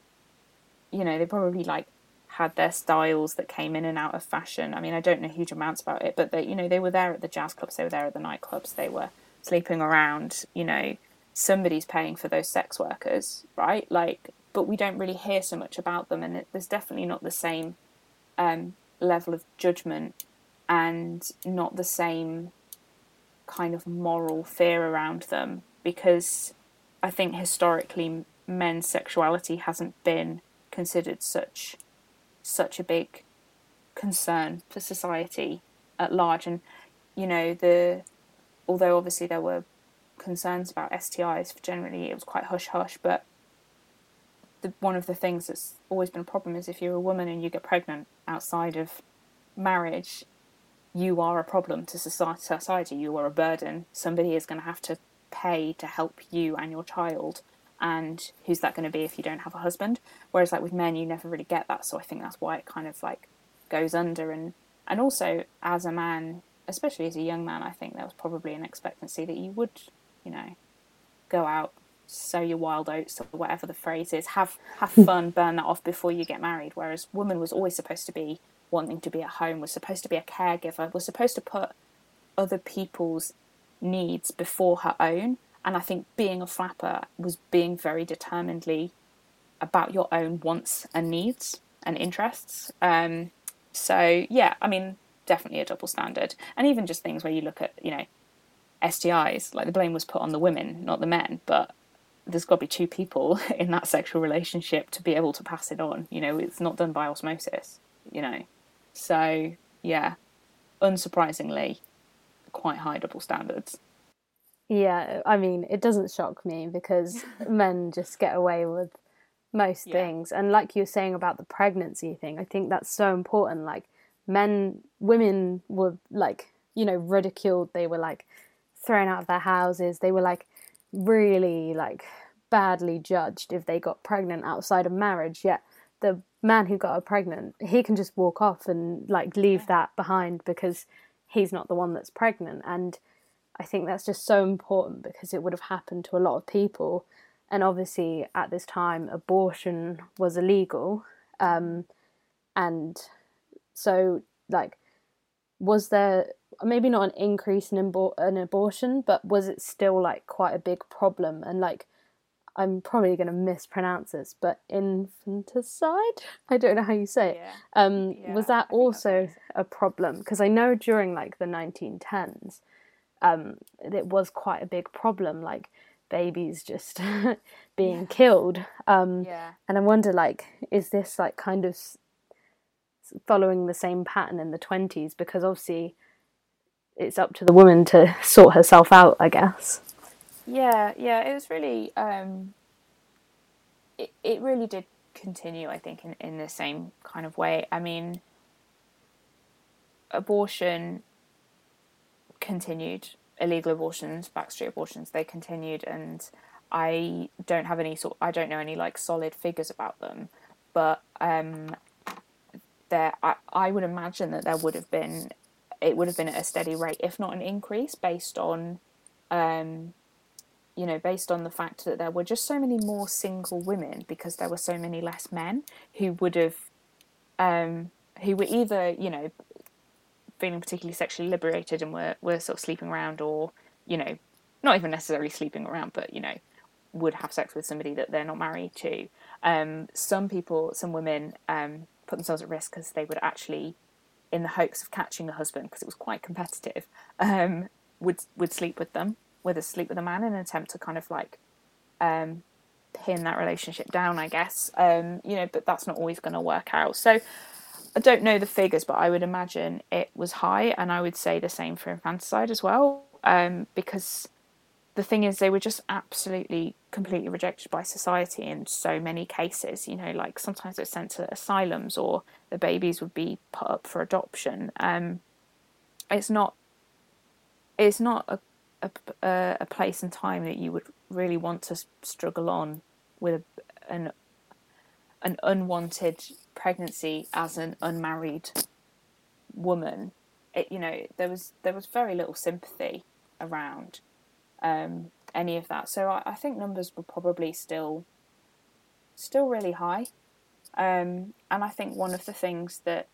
you know, they probably like had their styles that came in and out of fashion. I mean, I don't know huge amounts about it, but they, you know, they were there at the jazz clubs, they were there at the nightclubs, they were sleeping around, you know, somebody's paying for those sex workers, right? Like, but we don't really hear so much about them, and it, there's definitely not the same um, level of judgment and not the same kind of moral fear around them because I think historically men's sexuality hasn't been considered such such a big concern for society at large and you know the although obviously there were concerns about STIs generally it was quite hush hush but the, one of the things that's always been a problem is if you're a woman and you get pregnant outside of marriage you are a problem to society you are a burden. Somebody is going to have to pay to help you and your child and who's that going to be if you don't have a husband? Whereas like with men you never really get that so i think that's why it kind of like goes under. And and also as a man especially as a young man i think there was probably an expectancy that you would you know go out sow your wild oats or whatever the phrase is have have fun burn that off before you get married. Whereas woman was always supposed to be wanting to be at home was supposed to be a caregiver was supposed to put other people's needs before her own. And I think being a flapper was being very determinedly about your own wants and needs and interests. Um, so yeah, I mean, definitely a double standard. And even just things where you look at, you know, STIs, like the blame was put on the women, not the men, but there's got to be two people in that sexual relationship to be able to pass it on. You know, it's not done by osmosis, you know. So yeah, unsurprisingly, quite high double standards. Yeah, I mean, it doesn't shock me because men just get away with most yeah. things. And like you were saying about the pregnancy thing, I think that's so important. Like, men, women were like, you know, ridiculed. They were like thrown out of their houses. They were like really like badly judged if they got pregnant outside of marriage. Yet the man who got her pregnant, he can just walk off and like leave that behind because he's not the one that's pregnant. And I think that's just so important because it would have happened to a lot of people. And obviously, at this time, abortion was illegal. Um, and so, like, was there maybe not an increase in, abor- in abortion, but was it still like quite a big problem? And like, I'm probably going to mispronounce this, but infanticide? I don't know how you say it. Yeah. Um, yeah, was that also a problem? Because I know during like the 1910s, um, it was quite a big problem, like babies just being yeah. killed. Um, yeah. And I wonder, like, is this like kind of following the same pattern in the 20s? Because obviously it's up to the woman to sort herself out, I guess. Yeah, yeah, it was really, um, it, it really did continue, I think, in, in the same kind of way. I mean, abortion continued illegal abortions, backstreet abortions, they continued, and I don't have any sort. I don't know any like solid figures about them, but um, there, I, I would imagine that there would have been, it would have been at a steady rate, if not an increase, based on, um, you know, based on the fact that there were just so many more single women because there were so many less men who would have, um, who were either you know feeling particularly sexually liberated and were, were sort of sleeping around or, you know, not even necessarily sleeping around, but, you know, would have sex with somebody that they're not married to. Um, some people, some women, um, put themselves at risk because they would actually in the hopes of catching the husband because it was quite competitive, um, would would sleep with them, would sleep with a man in an attempt to kind of like um, pin that relationship down, I guess. Um, you know, but that's not always going to work out. So I don't know the figures, but I would imagine it was high, and I would say the same for infanticide as well, um, because the thing is, they were just absolutely, completely rejected by society in so many cases. You know, like sometimes they're sent to asylums, or the babies would be put up for adoption. Um, it's not, it's not a, a, a place and time that you would really want to struggle on with an an unwanted pregnancy as an unmarried woman, it, you know, there was there was very little sympathy around um, any of that. So I, I, think numbers were probably still still really high, um, and I think one of the things that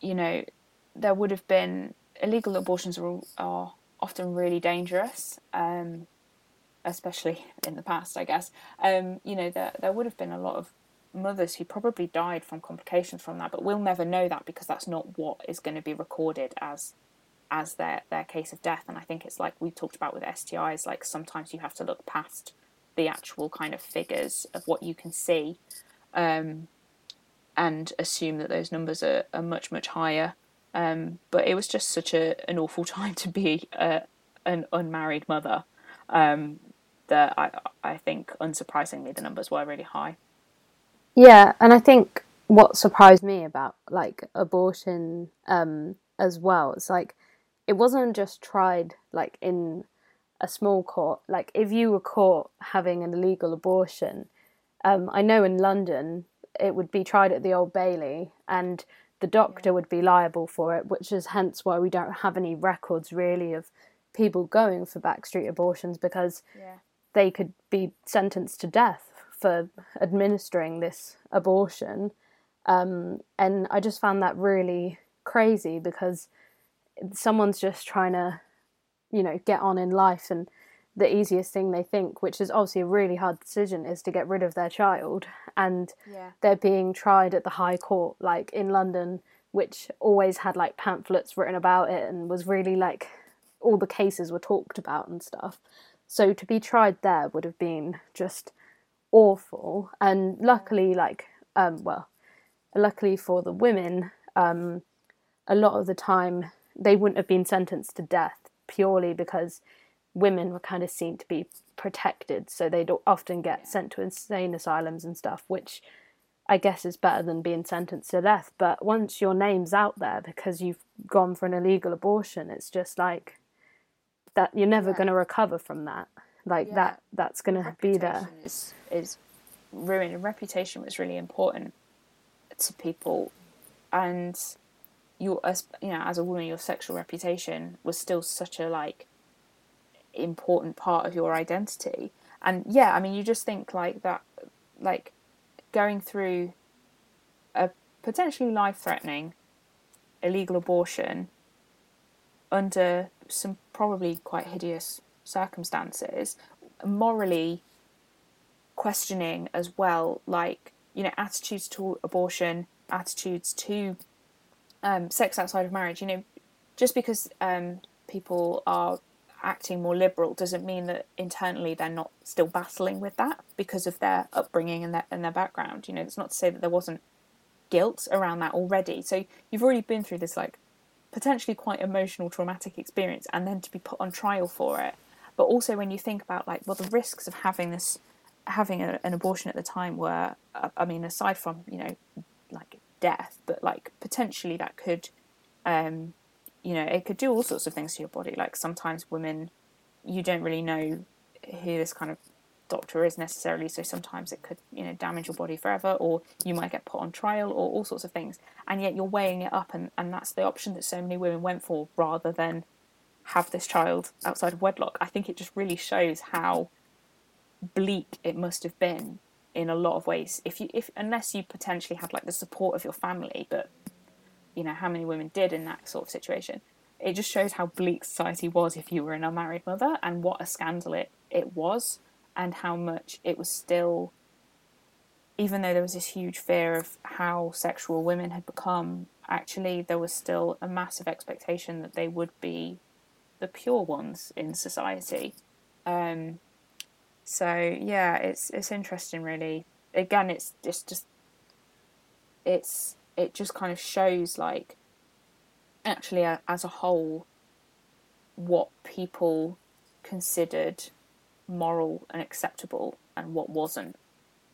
you know there would have been illegal abortions are, are often really dangerous. Um, especially in the past, I guess, um, you know, there, there would have been a lot of mothers who probably died from complications from that, but we'll never know that because that's not what is going to be recorded as as their their case of death. And I think it's like we talked about with STIs, like sometimes you have to look past the actual kind of figures of what you can see, um, and assume that those numbers are, are much much higher. Um, but it was just such a an awful time to be a, an unmarried mother um, that I I think unsurprisingly the numbers were really high. Yeah, and I think what surprised me about like abortion um, as well, it's like it wasn't just tried like in a small court. Like if you were caught having an illegal abortion, um, I know in London it would be tried at the Old Bailey, and the doctor would be liable for it, which is hence why we don't have any records really of people going for backstreet abortions because yeah. they could be sentenced to death for administering this abortion. Um, and I just found that really crazy because someone's just trying to, you know, get on in life and the easiest thing they think, which is obviously a really hard decision, is to get rid of their child. And yeah. they're being tried at the High Court, like in London, which always had like pamphlets written about it and was really like all the cases were talked about and stuff. So to be tried there would have been just awful. And luckily, like, um, well, luckily for the women, um, a lot of the time they wouldn't have been sentenced to death purely because women were kind of seen to be protected. So they'd often get sent to insane asylums and stuff, which I guess is better than being sentenced to death. But once your name's out there because you've gone for an illegal abortion, it's just like that you're never yeah. going to recover from that like yeah. that that's going to be there is, is ruined and reputation was really important to people and you as you know as a woman your sexual reputation was still such a like important part of your identity. And yeah i mean you just think like that like going through a potentially life threatening illegal abortion under some probably quite hideous circumstances, morally questioning as well, like, you know, attitudes to abortion, attitudes to um, sex outside of marriage. You know, just because um, people are acting more liberal doesn't mean that internally they're not still battling with that because of their upbringing and their and their background. You know, it's not to say that there wasn't guilt around that already. So you've already been through this like potentially quite emotional traumatic experience and then to be put on trial for it but also when you think about like well the risks of having this having a, an abortion at the time were i mean aside from you know death but like potentially that could um you know it could do all sorts of things to your body like sometimes women you don't really know who this kind of doctor is necessarily so sometimes it could you know damage your body forever or you might get put on trial or all sorts of things and yet you're weighing it up and, and that's the option that so many women went for rather than have this child outside of wedlock. I think it just really shows how bleak it must have been in a lot of ways. If you, if unless you potentially had like the support of your family, but you know how many women did in that sort of situation. It just shows how bleak society was if you were an unmarried mother, and what a scandal it it was, and how much it was still. Even though there was this huge fear of how sexual women had become actually there was still a massive expectation that they would be the pure ones in society. Um, so yeah, it's it's interesting, really. Again, it's just just it's it just kind of shows like actually uh, as a whole what people considered moral and acceptable and what wasn't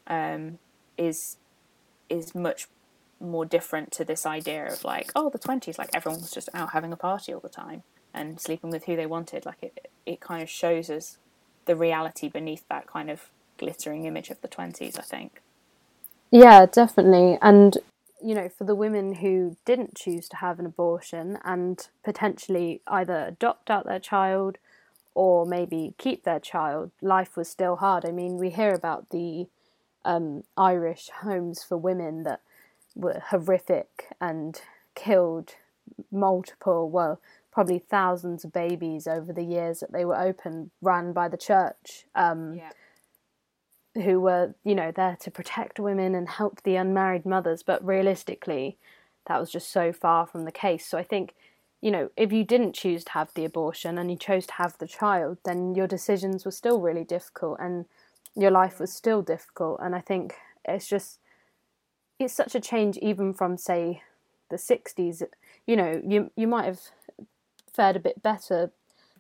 um, is is much more different to this idea of like oh the 20s like everyone was just out having a party all the time and sleeping with who they wanted like it it kind of shows us the reality beneath that kind of glittering image of the 20s i think. Yeah definitely. And you know for the women who didn't choose to have an abortion and potentially either adopt out their child or maybe keep their child life was still hard. I mean we hear about the um, irish homes for women that were horrific and killed multiple, well, probably thousands of babies over the years that they were open, run by the church, um, yeah. who were, you know, there to protect women and help the unmarried mothers. But realistically, that was just so far from the case. So I think, you know, if you didn't choose to have the abortion and you chose to have the child, then your decisions were still really difficult and your life was still difficult. And I think it's just it's such a change even from say the 60s you know you you might have fared a bit better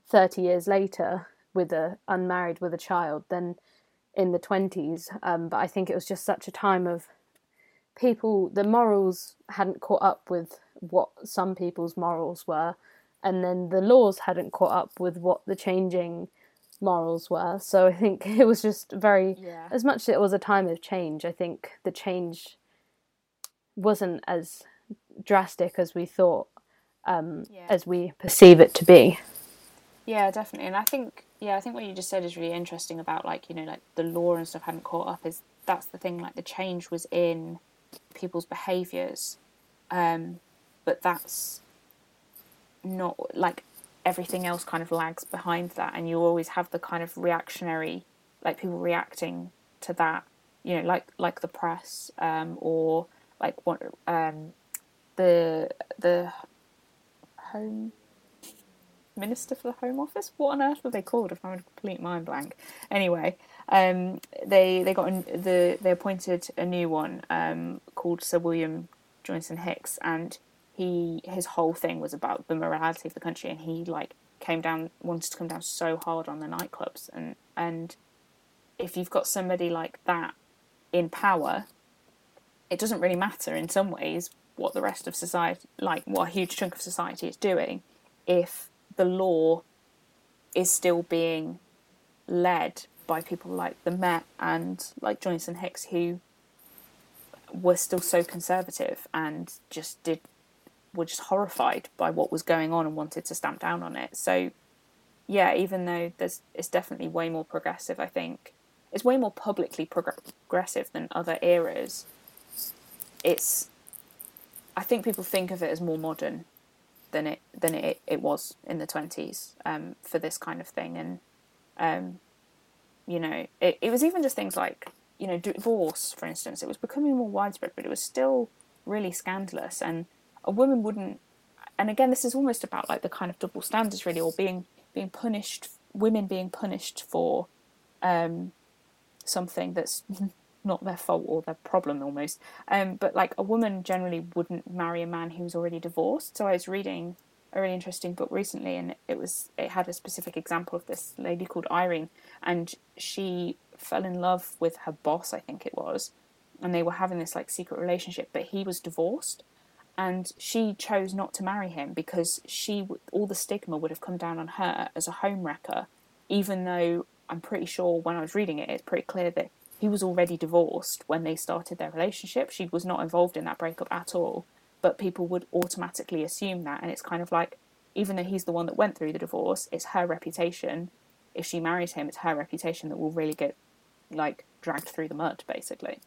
30 years later with a unmarried with a child than in the 20s um, but i think it was just such a time of people the morals hadn't caught up with what some people's morals were and then the laws hadn't caught up with what the changing morals were so i think it was just very yeah. as much as it was a time of change i think the change wasn't as drastic as we thought, um, yeah. as we perceive it to be. Yeah, definitely. And I think, yeah, I think what you just said is really interesting about like you know like the law and stuff hadn't caught up. Is that's the thing? Like the change was in people's behaviours, um, but that's not like everything else kind of lags behind that, and you always have the kind of reactionary, like people reacting to that, you know, like like the press um, or like what um, the the home minister for the Home Office. What on earth were they called? If I'm a complete mind blank. Anyway, um, they they got the they appointed a new one um, called Sir William Joynson-Hicks, and he his whole thing was about the morality of the country, and he like came down wanted to come down so hard on the nightclubs, and and if you've got somebody like that in power, it doesn't really matter in some ways what the rest of society, like what a huge chunk of society is doing, if the law is still being led by people like the Met and like Joynson-Hicks, who were still so conservative and just did were just horrified by what was going on and wanted to stamp down on it. So, yeah, even though there's it's definitely way more progressive, I think it's way more publicly progressive than other eras it's I think people think of it as more modern than it than it, it was in the twenties um, for this kind of thing, and um, you know, it, it was even just things like you know divorce, for instance. It was becoming more widespread, but it was still really scandalous, and a woman wouldn't. And again, this is almost about like the kind of double standards, really, or being being punished, women being punished for um, something that's not their fault or their problem almost. Um, but like a woman generally wouldn't marry a man who's already divorced. So I was reading a really interesting book recently, and it was it had a specific example of this lady called Irene, and she fell in love with her boss, I think it was, and they were having this like secret relationship, but he was divorced. And she chose not to marry him because she, all the stigma would have come down on her as a home wrecker, even though I'm pretty sure when I was reading it, it's pretty clear that he was already divorced when they started their relationship. She was not involved in that breakup at all. But people would automatically assume that. And it's kind of like, even though he's the one that went through the divorce, it's her reputation. If she marries him, it's her reputation that will really get, like, dragged through the mud, basically.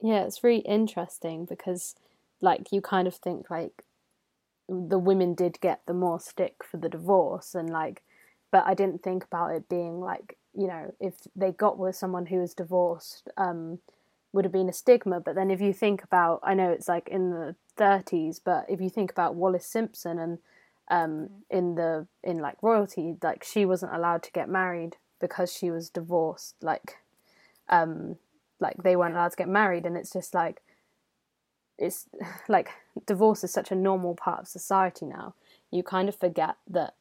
Yeah, it's really interesting because, like, you kind of think, like, the women did get the more stick for the divorce and, like, but I didn't think about it being like you know, if they got with someone who was divorced, um, would have been a stigma. But then if you think about, I know it's like in the 30s, but if you think about Wallis Simpson and um, mm. in the in like royalty, like she wasn't allowed to get married because she was divorced. Like, um, like they weren't allowed to get married, and it's just like it's like divorce is such a normal part of society now. You kind of forget that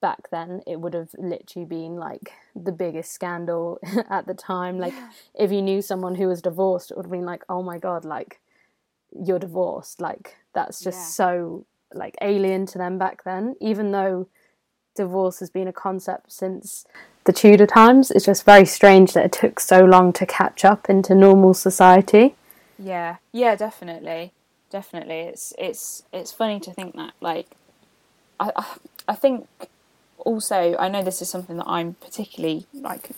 back then it would have literally been like the biggest scandal at the time. Like yeah. if you knew someone who was divorced it would have been like oh my god like you're divorced. Like that's just yeah. so like alien to them back then. Even though divorce has been a concept since the tudor times it's just very strange that it took so long to catch up into normal society. Yeah. Yeah definitely. Definitely. It's it's it's funny to think that like i i, I think also i know this is something that i'm particularly like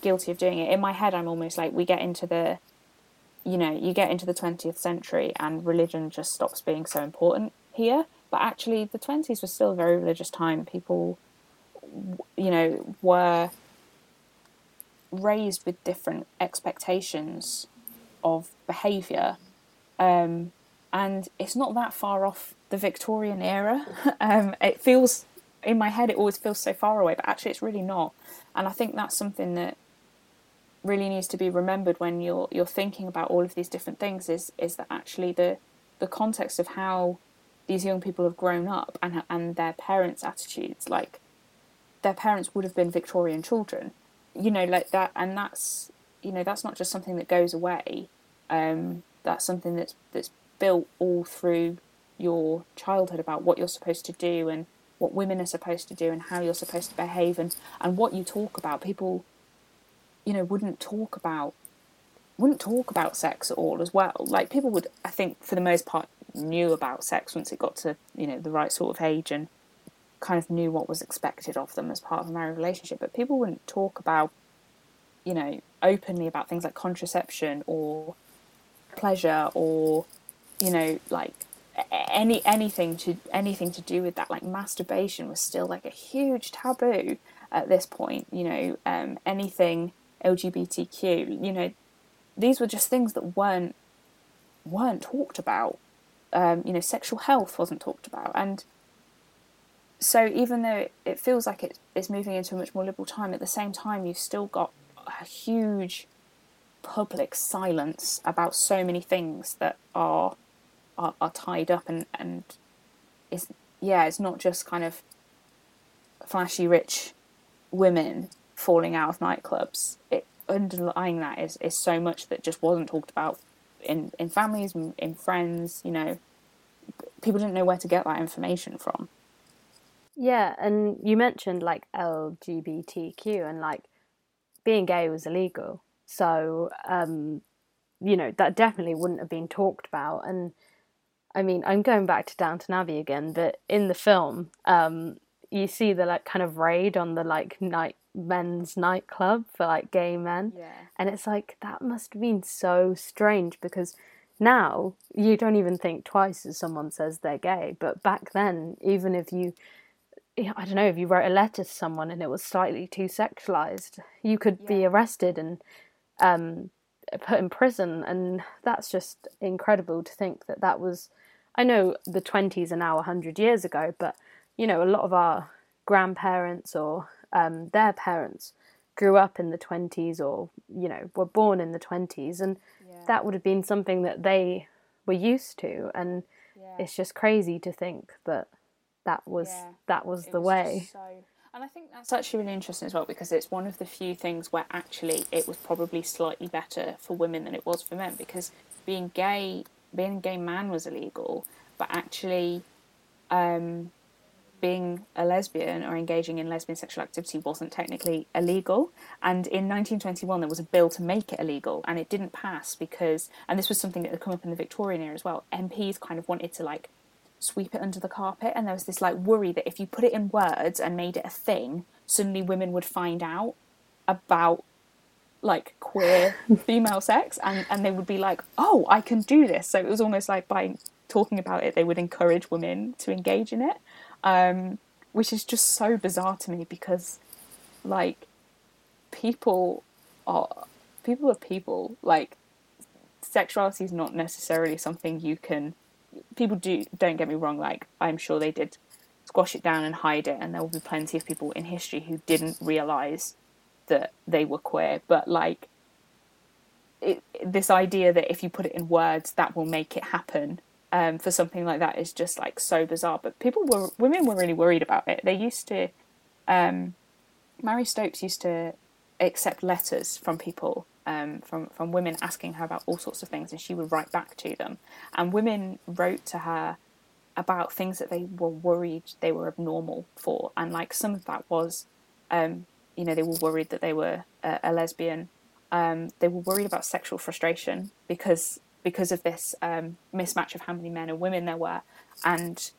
guilty of doing it. In my head i'm almost like we get into the you know you get into the 20th century and religion just stops being so important here. But actually the 20s was still a very religious time. People you know were raised with different expectations of behavior um, and it's not that far off the victorian era. Um, it feels in my head it always feels so far away but actually it's really not and i think that's something that really needs to be remembered when you're you're thinking about all of these different things is is that actually the the context of how these young people have grown up and and their parents' attitudes like their parents would have been Victorian children, you know, like that, and that's you know that's not just something that goes away. Um, that's something that's that's built all through your childhood about what you're supposed to do and what women are supposed to do and how you're supposed to behave and and what you talk about. People you know, wouldn't talk about wouldn't talk about sex at all as well. Like people would, I think, for the most part, knew about sex once it got to you know the right sort of age and kind of knew what was expected of them as part of a married relationship. But people wouldn't talk about, you know, openly about things like contraception or pleasure or, you know, like any anything to anything to do with that. Like masturbation was still like a huge taboo at this point. You know, um, anything LGBTQ. You know, these were just things that weren't weren't talked about. Um, you know, sexual health wasn't talked about, and so even though it, feels like it, it's moving into a much more liberal time, at the same time you've still got a huge public silence about so many things that are are, are tied up and and is yeah, it's not just kind of flashy rich women falling out of nightclubs. It underlying that is is so much that just wasn't talked about in in families, in friends. You know, people didn't know where to get that information from. Yeah, and you mentioned like LGBTQ and like being gay was illegal. So, um, you know, that definitely wouldn't have been talked about. And I mean, I'm going back to Downton Abbey again, but in the film, um, you see the like kind of raid on the like night men's nightclub for like gay men. Yeah. And it's like that must have been so strange because now you don't even think twice as someone says they're gay. But back then, even if you I don't know, if you wrote a letter to someone and it was slightly too sexualized, you could yeah. be arrested and um, put in prison. And that's just incredible to think that that was. I know the 20s are now 100 years ago, but you know, a lot of our grandparents or um, their parents grew up in the 20s or, you know, were born in the 20s. And yeah. that would have been something that they were used to. And yeah. it's just crazy to think that that was yeah. that was it the was way. So, and I think that's actually really interesting as well because it's one of the few things where actually it was probably slightly better for women than it was for men because being gay, being a gay man was illegal, but actually, um, being a lesbian or engaging in lesbian sexual activity wasn't technically illegal. And in 1921, there was a bill to make it illegal, and it didn't pass because, and this was something that had come up in the Victorian era as well. MPs kind of wanted to like sweep it under the carpet, and there was this like worry that if you put it in words and made it a thing, suddenly women would find out about like queer female sex and, and they would be like, oh, I can do this. So it was almost like by talking about it, they would encourage women to engage in it, um, which is just so bizarre to me because, like, people are people are people. Like, sexuality is not necessarily something you can. People do don't get me wrong. Like I'm sure they did squash it down and hide it, and there will be plenty of people in history who didn't realize that they were queer. But like it, this idea that if you put it in words, that will make it happen. Um, for something like that is just like so bizarre. But people were women were really worried about it. They used to. Um, Marie Stopes used to accept letters from people, um, from from women asking her about all sorts of things, and she would write back to them. And women wrote to her about things that they were worried they were abnormal for, and like some of that was, um, you know, they were worried that they were a, a lesbian. Um, they were worried about sexual frustration because because of this um, mismatch of how many men and women there were, and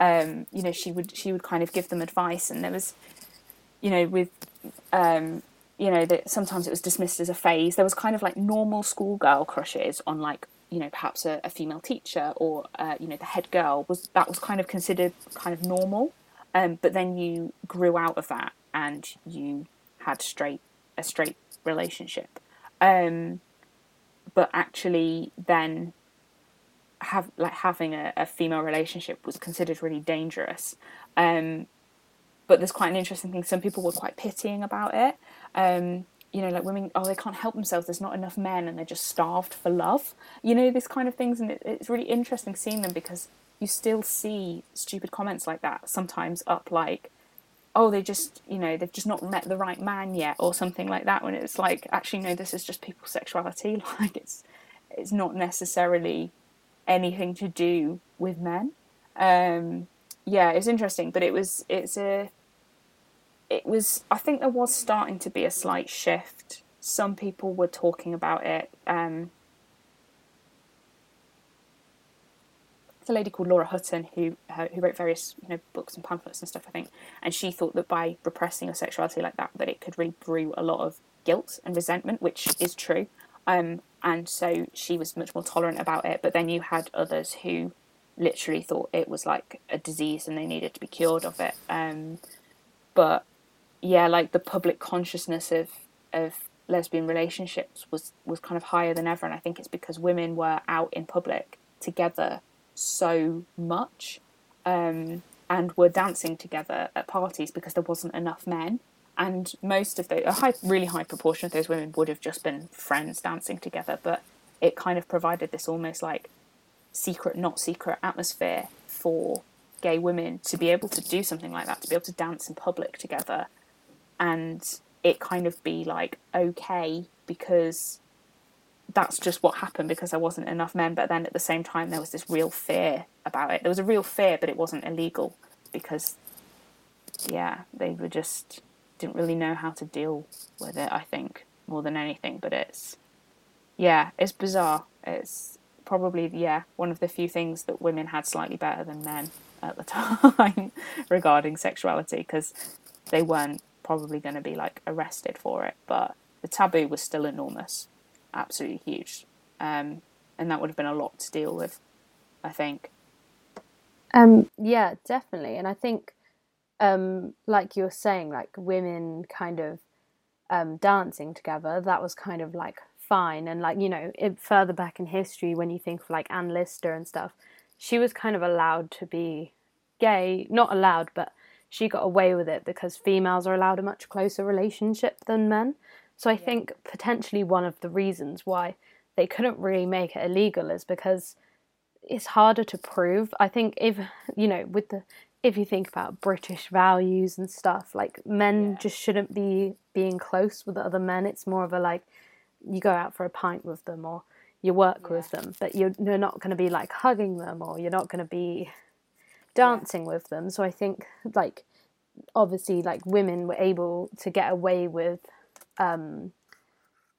um, you know, she would she would kind of give them advice, and there was, you know, with um, you know that sometimes it was dismissed as a phase. There was kind of like normal schoolgirl crushes on like you know perhaps a, a female teacher or uh, you know the head girl was that was kind of considered kind of normal. Um, but then you grew out of that and you had straight a straight relationship. Um, but actually then have like having a, a female relationship was considered really dangerous. Um, but there's quite an interesting thing. Some people were quite pitying about it. Um, you know, like women, oh, they can't help themselves. There's not enough men, and they're just starved for love. You know, this kind of things, and it, it's really interesting seeing them because you still see stupid comments like that sometimes up, like, oh, they just, you know, they've just not met the right man yet, or something like that. When it's like, actually, no, this is just people's sexuality. Like, it's it's not necessarily anything to do with men. Um, yeah, it was interesting, but it was it's a it was I think there was starting to be a slight shift. Some people were talking about it. Um, it's a lady called Laura Hutton who who wrote various you know books and pamphlets and stuff I think, and she thought that by repressing your sexuality like that, that it could really brew a lot of guilt and resentment, which is true. Um, and so she was much more tolerant about it. But then you had others who literally thought it was like a disease and they needed to be cured of it. Um, but yeah, like the public consciousness of of lesbian relationships was was kind of higher than ever, and I think it's because women were out in public together so much, um, and were dancing together at parties because there wasn't enough men. And most of the a high, really high proportion of those women would have just been friends dancing together, but it kind of provided this almost like secret, not secret atmosphere for gay women to be able to do something like that, to be able to dance in public together, and it kind of be like okay because that's just what happened because there wasn't enough men. But then at the same time, there was this real fear about it. There was a real fear, but it wasn't illegal because, yeah, they were just didn't really know how to deal with it. I think more than anything, but it's yeah, it's bizarre. It's probably yeah one of the few things that women had slightly better than men at the time regarding sexuality because they weren't probably going to be like arrested for it, but the taboo was still enormous, absolutely huge, um, and that would have been a lot to deal with, I think. Um, yeah, definitely, and I think, um, like you're saying, like women kind of um, dancing together, that was kind of like fine, and like you know, it, further back in history, when you think of like Anne Lister and stuff, she was kind of allowed to be gay, not allowed, but she got away with it because females are allowed a much closer relationship than men. So I yeah. think potentially one of the reasons why they couldn't really make it illegal is because it's harder to prove. I think if you know, with the if you think about British values and stuff, like men yeah. just shouldn't be being close with other men. It's more of a like you go out for a pint with them or you work yeah. with them, but you're, you're not going to be like hugging them or you're not going to be dancing with them. So I think like obviously like women were able to get away with um,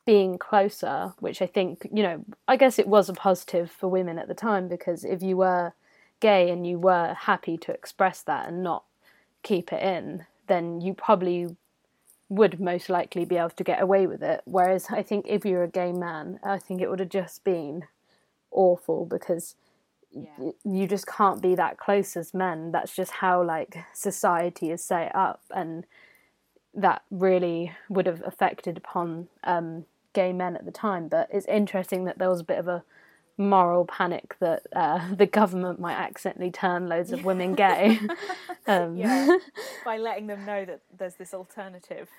being closer, which I think you know I guess it was a positive for women at the time because if you were gay and you were happy to express that and not keep it in, then you probably would most likely be able to get away with it. Whereas I think if you're a gay man, I think it would have just been awful because yeah. you just can't be that close as men that's just how like society is set up and that really would have affected upon um, gay men at the time, but it's interesting that there was a bit of a moral panic that uh, the government might accidentally turn loads of women gay. um, yeah, by letting them know that there's this alternative.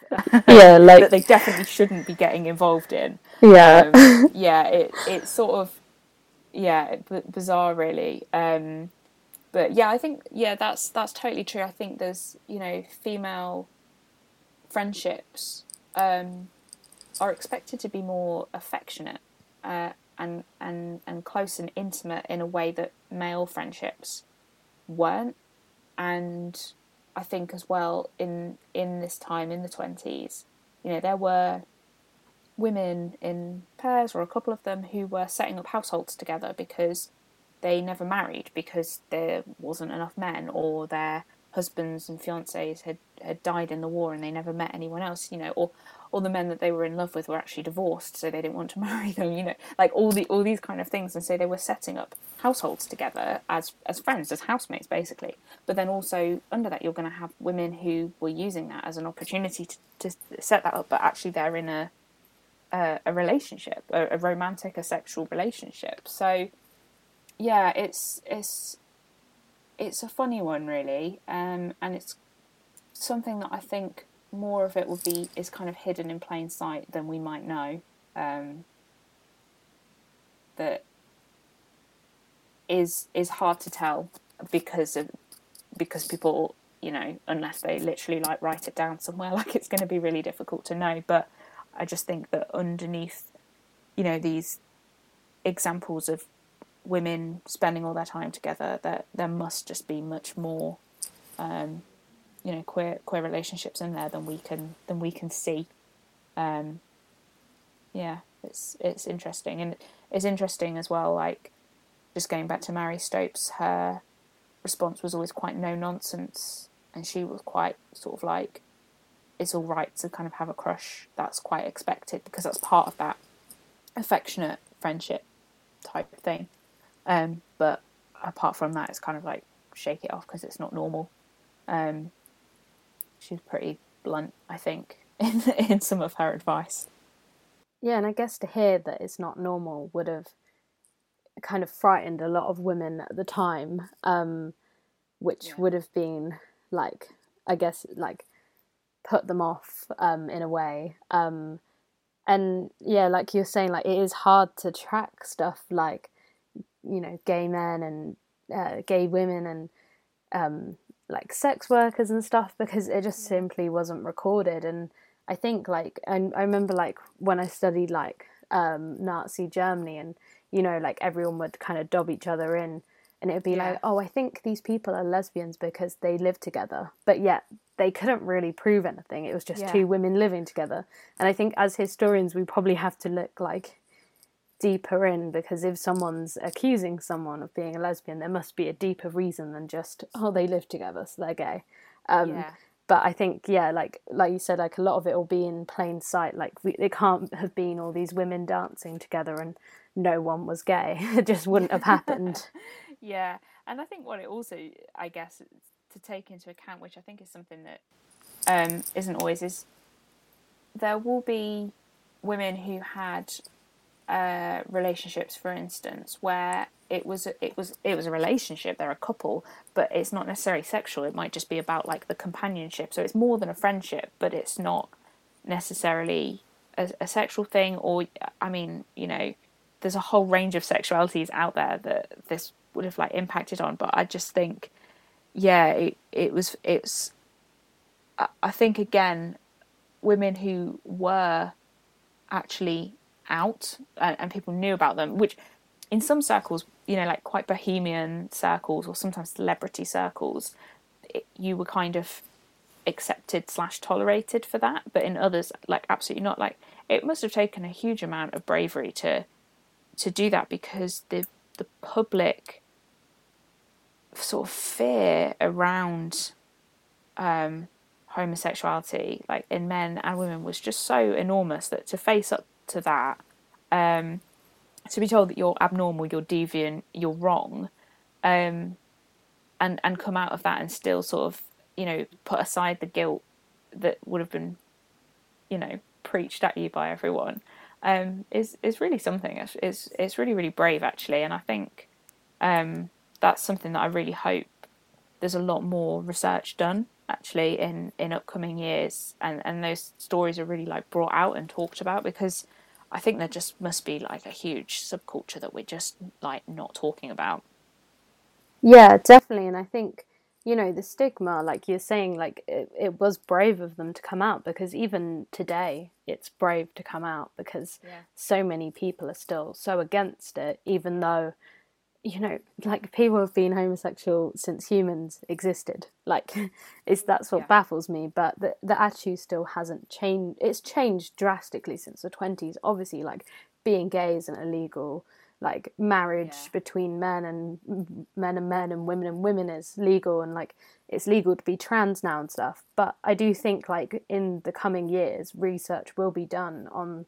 yeah, like that they definitely shouldn't be getting involved in. Yeah, um, yeah, it it's sort of yeah b- bizarre really. Um, but yeah, I think yeah that's that's totally true. I think there's you know female friendships um, are expected to be more affectionate. Uh, and and and close and intimate in a way that male friendships weren't and I think as well in in this time in the 20s you know there were women in pairs or a couple of them who were setting up households together because they never married because there wasn't enough men or their husbands and fiancés had, had died in the war and they never met anyone else, you know, or or the men that they were in love with were actually divorced, so they didn't want to marry them, you know, like all the all these kind of things, and so they were setting up households together as as friends, as housemates, basically. But then also under that, you're going to have women who were using that as an opportunity to, to set that up, but actually they're in a a, a relationship, a, a romantic, a sexual relationship. So yeah, it's it's it's a funny one, really, um, and it's something that I think more of it will be is kind of hidden in plain sight than we might know. Um, that is is hard to tell because of because people you know unless they literally like write it down somewhere like it's going to be really difficult to know but i just think that underneath you know these examples of women spending all their time together, that there must just be much more, um, you know, queer queer relationships in there than we can than we can see. Um, yeah, it's it's interesting, and it's interesting as well. Like, just going back to Marie Stopes, her response was always quite no nonsense, and she was quite sort of like, it's all right to kind of have a crush. That's quite expected because that's part of that affectionate friendship type of thing. Um, but apart from that, it's kind of like shake it off because it's not normal. Um, she's pretty blunt, I think, in in some of her advice. Yeah, and I guess to hear that it's not normal would have kind of frightened a lot of women at the time, um, which yeah. would have been like, I guess, like put them off um, in a way. Um, and yeah, like you're saying, like it is hard to track stuff like you know gay men and uh, gay women and um, like sex workers and stuff because it just simply wasn't recorded. And I think like I, I remember like when I studied like um, Nazi Germany and you know like everyone would kind of dob each other in and it would be yeah. like oh I think these people are lesbians because they live together. But yet they couldn't really prove anything. It was just yeah. two women living together. And I think as historians we probably have to look like deeper in because if someone's accusing someone of being a lesbian, there must be a deeper reason than just oh they live together so they're gay. Um, yeah. But I think yeah, like like you said, like a lot of it will be in plain sight. Like we, it can't have been all these women dancing together and no one was gay. it just wouldn't have happened. yeah, and I think what it also, I guess, to take into account, which I think is something that um, not always, is there will be women who had uh, relationships, for instance, where it was it was it was a relationship. They're a couple, but it's not necessarily sexual. It might just be about like the companionship. So it's more than a friendship, but it's not necessarily a, a sexual thing. Or I mean, you know, there's a whole range of sexualities out there that this would have like impacted on. But I just think, yeah, it it was it's. I think again, women who were actually out and, and people knew about them, which in some circles, you know, like quite bohemian circles or sometimes celebrity circles, it, you were kind of accepted slash tolerated for that. But in others, like absolutely not. Like it must have taken a huge amount of bravery to to do that because the the public sort of fear around um, homosexuality, like in men and women, was just so enormous that to face up to that, um, to be told that you're abnormal, you're deviant, you're wrong, um, and and come out of that and still sort of you know put aside the guilt that would have been you know preached at you by everyone. um, is is really something. It's, it's it's really really brave actually, and I think um, that's something that I really hope there's a lot more research done actually in in upcoming years, and and those stories are really like brought out and talked about because I think there just must be like a huge subculture that we're just like not talking about. Yeah, definitely, and I think you know the stigma like you're saying like it, it was brave of them to come out because even today it's brave to come out because yeah. so many people are still so against it even though you know like people have been homosexual since humans existed like it's that's what yeah. baffles me but the, the attitude still hasn't changed it's changed drastically since the 20s obviously like being gay isn't illegal like marriage yeah. between men and men and men and women and women is legal and like it's legal to be trans now and stuff but i do think like in the coming years research will be done on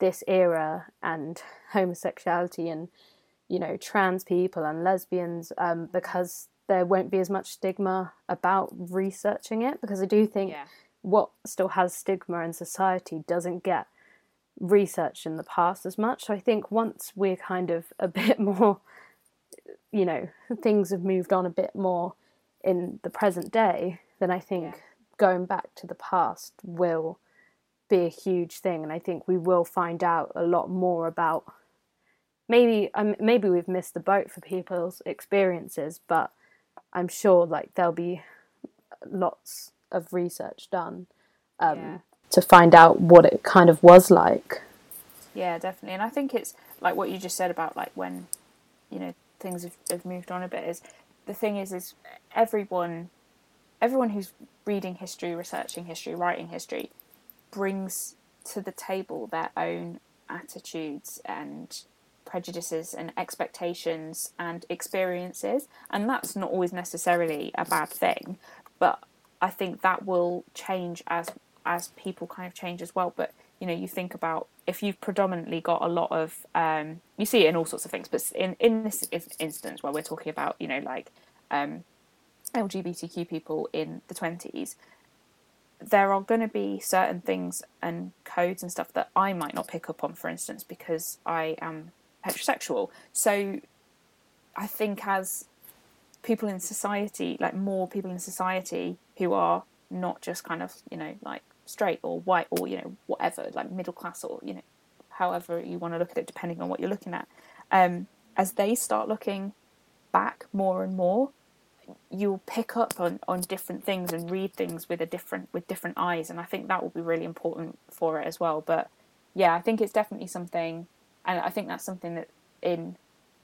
this era and homosexuality and you know trans people and lesbians um, because there won't be as much stigma about researching it because i do think yeah. what still has stigma in society doesn't get researched in the past as much. So I think once we're kind of a bit more, you know, things have moved on a bit more in the present day, then I think yeah. going back to the past will be a huge thing, and I think we will find out a lot more about. Maybe um, maybe we've missed the boat for people's experiences, but I'm sure like there'll be lots of research done um, yeah to find out what it kind of was like. Yeah, definitely. And I think it's like what you just said about like when, you know, things have, have moved on a bit is the thing is is everyone everyone who's reading history, researching history, writing history brings to the table their own attitudes and prejudices and expectations and experiences and that's not always necessarily a bad thing but i think that will change as as people kind of change as well. But you know, you think about if you've predominantly got a lot of, um, you see it in all sorts of things, but in in this instance where we're talking about, you know, like um, LGBTQ people in the twenties, there are going to be certain things and codes and stuff that I might not pick up on, for instance, because I am heterosexual. So I think as people in society, like more people in society who are not just kind of, you know, like straight or white or you know whatever like middle class or you know however you want to look at it depending on what you're looking at um, as they start looking back more and more you'll pick up on, on different things and read things with a different with different eyes and I think that will be really important for it as well but yeah I think it's definitely something and I think that's something that in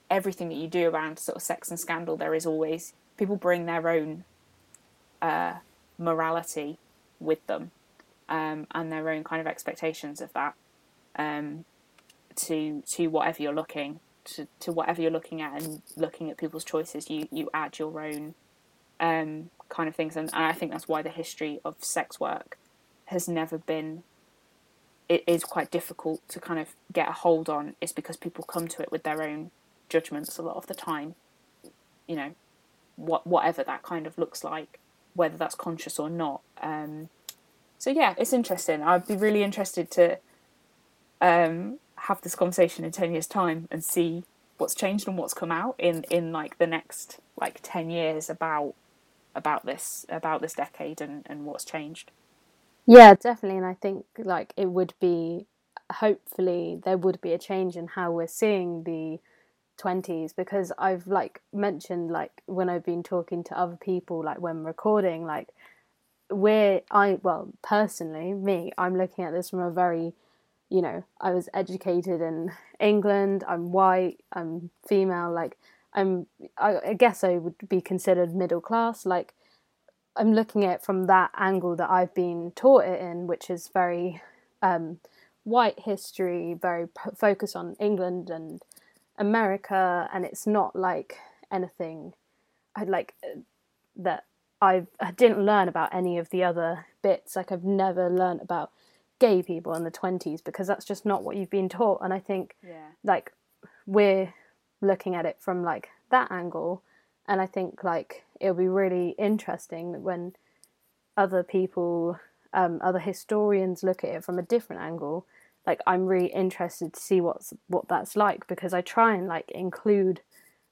everything that you do around sort of sex and scandal there is always people bring their own uh, morality with them um, and their own kind of expectations of that um, to to whatever you're looking to, to whatever you're looking at and looking at people's choices you you add your own um, kind of things. And, and I think that's why the history of sex work has never been it is quite difficult to kind of get a hold on is because people come to it with their own judgments a lot of the time you know what whatever that kind of looks like whether that's conscious or not um, so yeah, it's interesting. I'd be really interested to um, have this conversation in ten years' time and see what's changed and what's come out in in like the next like ten years about about this about this decade and and what's changed. Yeah, definitely, and I think like it would be hopefully there would be a change in how we're seeing the 20s because I've like mentioned like when I've been talking to other people like when recording like we're I well personally me I'm looking at this from a very you know I was educated in England I'm white I'm female like I'm I, I guess I would be considered middle class like I'm looking at it from that angle that I've been taught it in which is very um, white history very p- focused on England and America and it's not like anything I'd like uh, that I've, I didn't learn about any of the other bits. Like I've never learned about gay people in the 20s because that's just not what you've been taught. And I think yeah. like we're looking at it from like that angle. And I think like it'll be really interesting when other people, um, other historians look at it from a different angle. like I'm really interested to see what's what that's like because I try and like include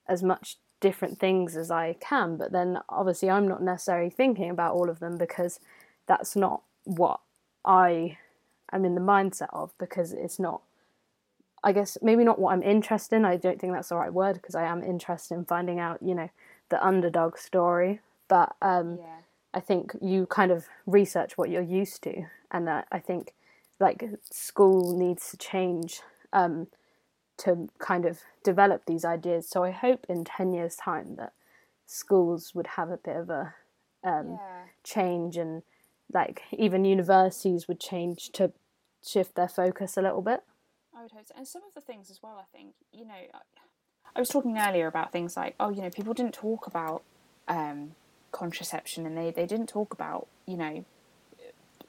as much different things as I can, but then obviously I'm not necessarily thinking about all of them because that's not what I am in the mindset of because it's not I guess maybe not what I'm interested in. I don't think that's the right word because I am interested in finding out, you know, the underdog story. But um, yeah. I think you kind of research what you're used to, and uh, I think like school needs to change um, to kind of develop these ideas. So I hope in ten years' time that schools would have a bit of a um, yeah. change, and like even universities would change to shift their focus a little bit. I would hope so. And some of the things as well, I think, you know, I was talking earlier about things like, oh, you know, people didn't talk about um, contraception and they, they didn't talk about, you know,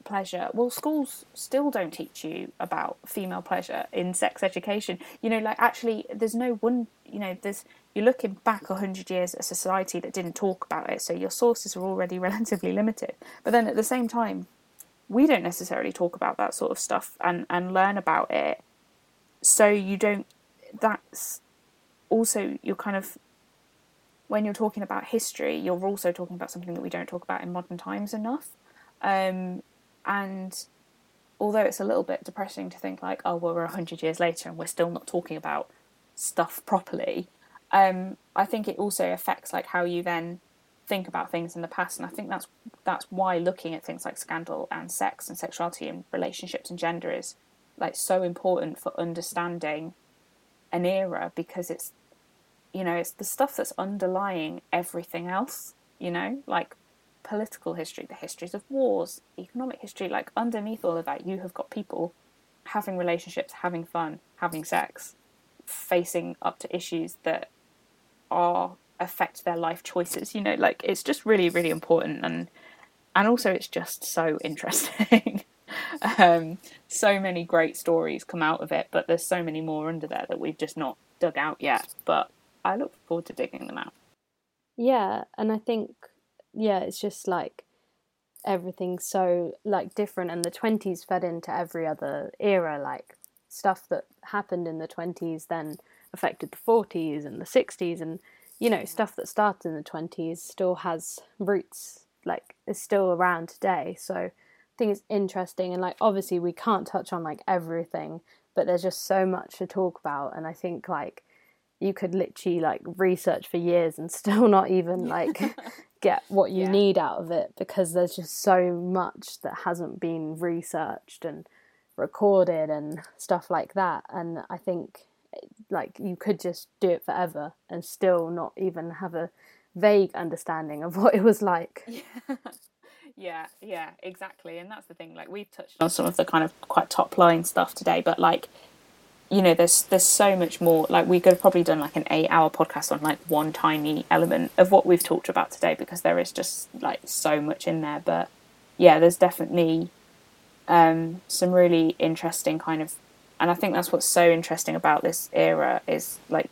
pleasure. Well, schools still don't teach you about female pleasure in sex education. You know, like actually, there's no one, you know, there's, you're looking back 100 years at a society that didn't talk about it, so your sources are already relatively limited. But then at the same time, we don't necessarily talk about that sort of stuff and, and learn about it so you don't that's also you're kind of when you're talking about history you're also talking about something that we don't talk about in modern times enough. Um, and although it's a little bit depressing to think like oh well we're 100 years later and we're still not talking about stuff properly um, i think it also affects like how you then think about things in the past. And i think that's that's why looking at things like scandal and sex and sexuality and relationships and gender is like so important for understanding an era because it's you know it's the stuff that's underlying everything else you know like political history the histories of wars economic history like underneath all of that you have got people having relationships having fun having sex facing up to issues that are affect their life choices you know like it's just really really important and and also it's just so interesting um, so many great stories come out of it, but there's so many more under there that we've just not dug out yet. But I look forward to digging them out. Yeah, and I think yeah, it's just like everything's so like different, and the twenties fed into every other era. Like stuff that happened in the twenties then affected the forties and the sixties, and you know stuff that started in the twenties still has roots. Like is still around today. So think it's interesting and like obviously we can't touch on like everything but there's just so much to talk about and i think like you could literally like research for years and still not even like get what you yeah. need out of it because there's just so much that hasn't been researched and recorded and stuff like that and i think like you could just do it forever and still not even have a vague understanding of what it was like yeah. Yeah, yeah, exactly. And that's the thing. Like we've touched on some of the kind of quite top line stuff today, but like you know, there's there's so much more. Like we could have probably done like an eight hour podcast on like one tiny element of what we've talked about today because there is just like so much in there. But yeah, there's definitely um, some really interesting kind of, and I think that's what's so interesting about this era is like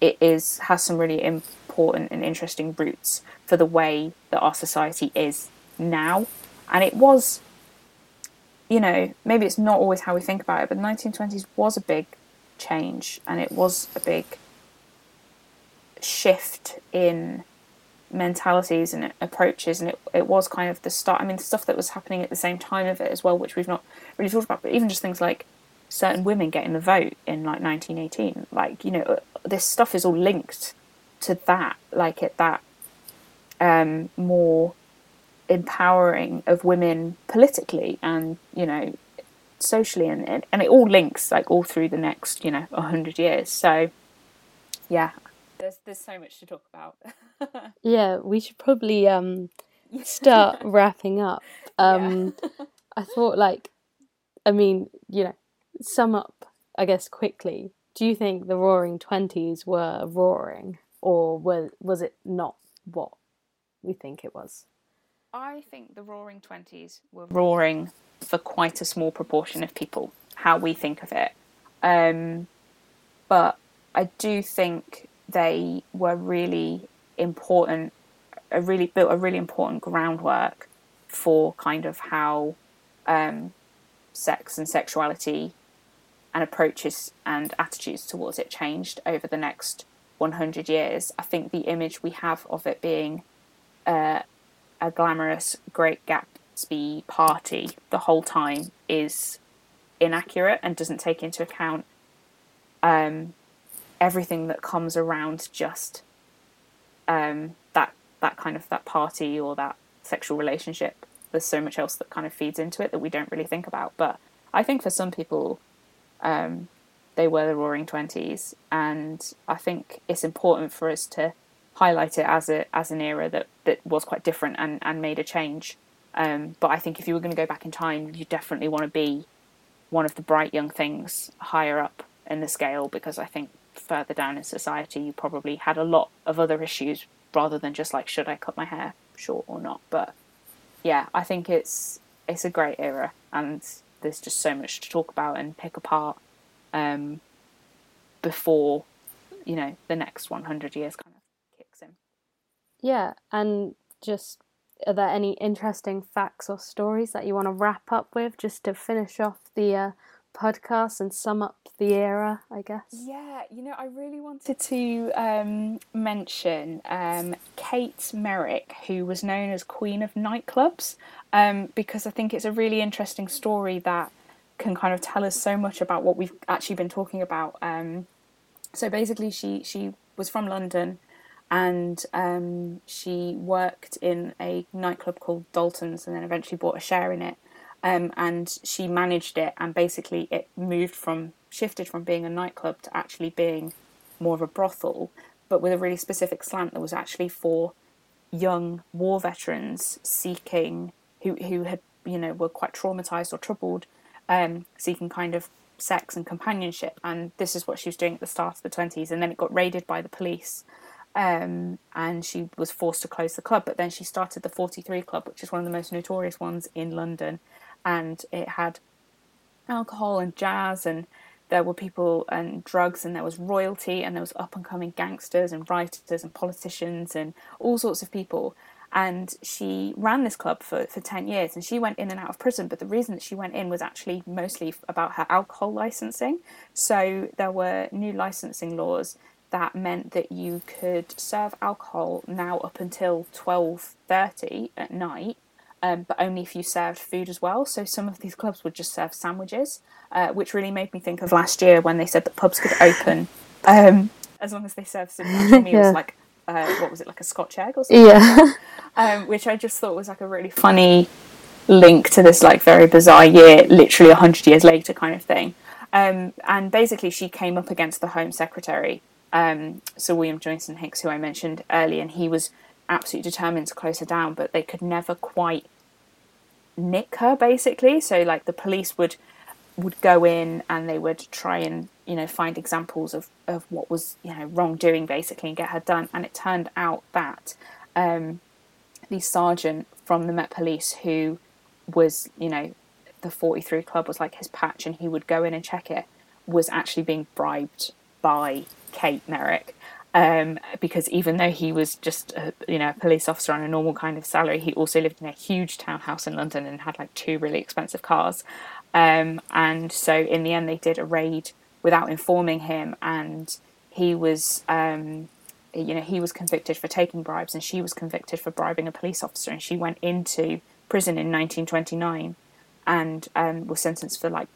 it is has some really important and interesting roots for the way that our society is now. And it was, you know, maybe it's not always how we think about it, but the 1920s was a big change and it was a big shift in mentalities and approaches and it, it was kind of the start i mean the stuff that was happening at the same time of it as well which we've not really talked about but even just things like certain women getting the vote in like 1918 like you know this stuff is all linked to that like at that um, more empowering of women politically and you know socially and and it all links like all through the next you know 100 years. So yeah there's there's so much to talk about. Yeah we should probably um start wrapping up. Um yeah. i thought like i mean you know sum up i guess quickly. Do you think the roaring 20s were roaring or was was it not what we think it was I think the Roaring Twenties were roaring for quite a small proportion of people, how we think of it. Um, but I do think they were really important, a really built a really important groundwork for kind of how um, sex and sexuality and approaches and attitudes towards it changed over the next 100 years. I think the image we have of it being uh, a glamorous Great Gatsby party the whole time is inaccurate and doesn't take into account um, everything that comes around just um, that that kind of that party or that sexual relationship. There's so much else that kind of feeds into it that we don't really think about. But I think for some people, um, they were the Roaring Twenties, and I think it's important for us to highlight it as a as an era that that was quite different and and made a change. Um, but I think if you were going to go back in time, you definitely want to be one of the bright young things higher up in the scale because I think further down in society you probably had a lot of other issues rather than just like should I cut my hair short or not. But yeah, I think it's it's a great era and there's just so much to talk about and pick apart um, before you know the next 100 years kind of. Yeah, and just are there any interesting facts or stories that you want to wrap up with just to finish off the uh, podcast and sum up the era, I guess? Yeah, you know, I really wanted to um, mention um, Kate Meyrick, who was known as Queen of Nightclubs, um, because I think it's a really interesting story that can kind of tell us so much about what we've actually been talking about. Um, so basically, she she was from London and um, she worked in a nightclub called Dalton's and then eventually bought a share in it. Um, and she managed it, and basically it moved from shifted from being a nightclub to actually being more of a brothel, but with a really specific slant that was actually for young war veterans seeking who who had you know were quite traumatized or troubled, um, seeking kind of sex and companionship. And this is what she was doing at the start of the twenties, and then it got raided by the police. Um, and she was forced to close the club. But then she started the 43 Club, which is one of the most notorious ones in London, and it had alcohol and jazz and there were people and drugs and there was royalty and there was up and coming gangsters and writers and politicians and all sorts of people and she ran this club for, for 10 years and she went in and out of prison but the reason that she went in was actually mostly about her alcohol licensing so there were new licensing laws that meant that you could serve alcohol now up until 12.30 at night um, but only if you served food as well. So some of these clubs would just serve sandwiches, uh, which really made me think of last year when they said that pubs could open um, as long as they served some meals, yeah. like uh, what was it, like a Scotch egg or something? Yeah. um, which I just thought was like a really funny link to this like very bizarre year, literally hundred years later, kind of thing. Um, and basically, she came up against the Home Secretary, um, Sir William Joynson Hicks, who I mentioned earlier, and he was absolutely determined to close her down, but they could never quite nick her basically. So like the police would would go in and they would try and you know find examples of, of what was you know wrongdoing basically and get her done. And it turned out that um, the sergeant from the Met Police who was you know the 43 club was like his patch and he would go in and check it was actually being bribed by Kate Meyrick um, because even though he was just a, you know a police officer on a normal kind of salary, he also lived in a huge townhouse in London and had like two really expensive cars. Um, and so in the end, they did a raid without informing him, and he was. Um, you know, he was convicted for taking bribes, and she was convicted for bribing a police officer, and she went into prison in 1929, and um, was sentenced for like,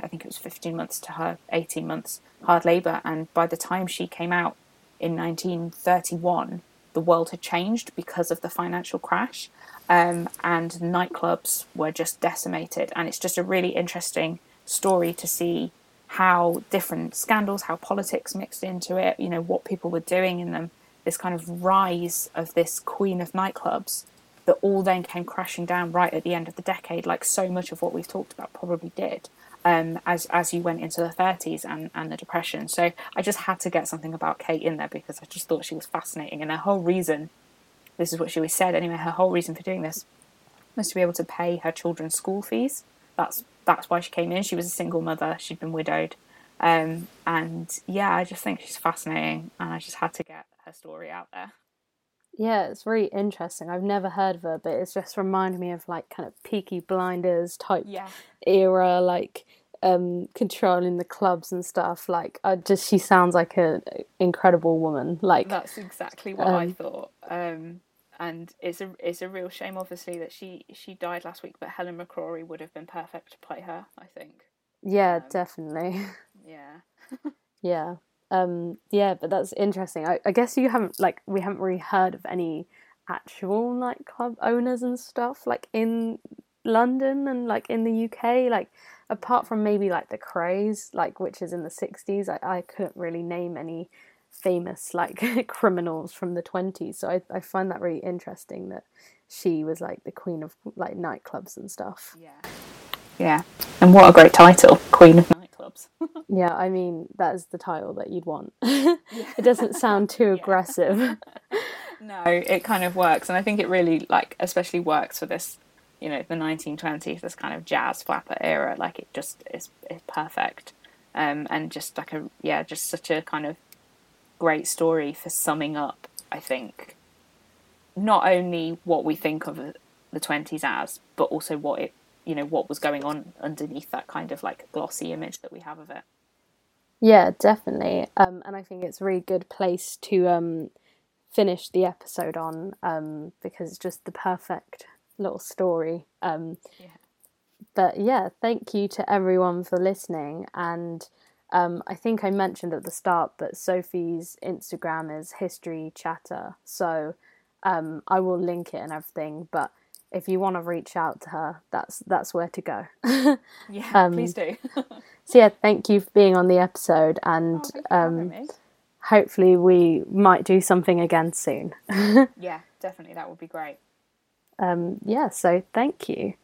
I think it was 15 months to her 18 months hard labour. And by the time she came out, in 1931, the world had changed because of the financial crash, um, and nightclubs were just decimated. And it's just a really interesting story to see how different scandals, how politics mixed into it, you know, what people were doing in them, this kind of rise of this queen of nightclubs that all then came crashing down right at the end of the decade, like so much of what we've talked about probably did um, as as you went into the 30s and, and the depression. So I just had to get something about Kate in there because I just thought she was fascinating, and her whole reason, this is what she always said anyway, her whole reason for doing this was to be able to pay her children's school fees. That's that's why she came in. She was a single mother. She'd been widowed, um, and yeah, I just think she's fascinating, and I just had to get her story out there. Yeah, it's very interesting. I've never heard of her, but it's just reminded me of like kind of Peaky Blinders type yeah. era, like um, controlling the clubs and stuff. Like, I just she sounds like an incredible woman. Like that's exactly what um, I thought. Um, and it's a it's a real shame, obviously, that she she died last week. But Helen McCrory would have been perfect to play her. I think. Yeah, um, definitely. Yeah. yeah. Um, yeah, but that's interesting. I, I guess you haven't like we haven't really heard of any actual nightclub owners and stuff like in London and like in the UK. Like apart from maybe like the Krays, like which is in the sixties, I, I couldn't really name any famous like criminals from the twenties. So I, I find that really interesting that she was like the queen of like nightclubs and stuff. Yeah. Yeah. And what a great title, Queen of Nightclubs. yeah, I mean that is the title that you'd want. it doesn't sound too aggressive. no, it kind of works and I think it really like especially works for this you know the 1920s this kind of jazz flapper era like it just is, is perfect um, and just like a yeah just such a kind of great story for summing up i think not only what we think of the 20s as but also what it you know what was going on underneath that kind of like glossy image that we have of it yeah definitely um, and i think it's a really good place to um, finish the episode on um, because it's just the perfect little story. Um, yeah. But yeah, thank you to everyone for listening. And um, I think I mentioned at the start, but Sophie's Instagram is History Chatter. So um, I will link it and everything. But if you want to reach out to her, that's that's where to go. yeah, um, please do. so yeah, thank you for being on the episode, and oh, um, hopefully we might do something again soon. yeah, definitely, that would be great um, yeah, so thank you.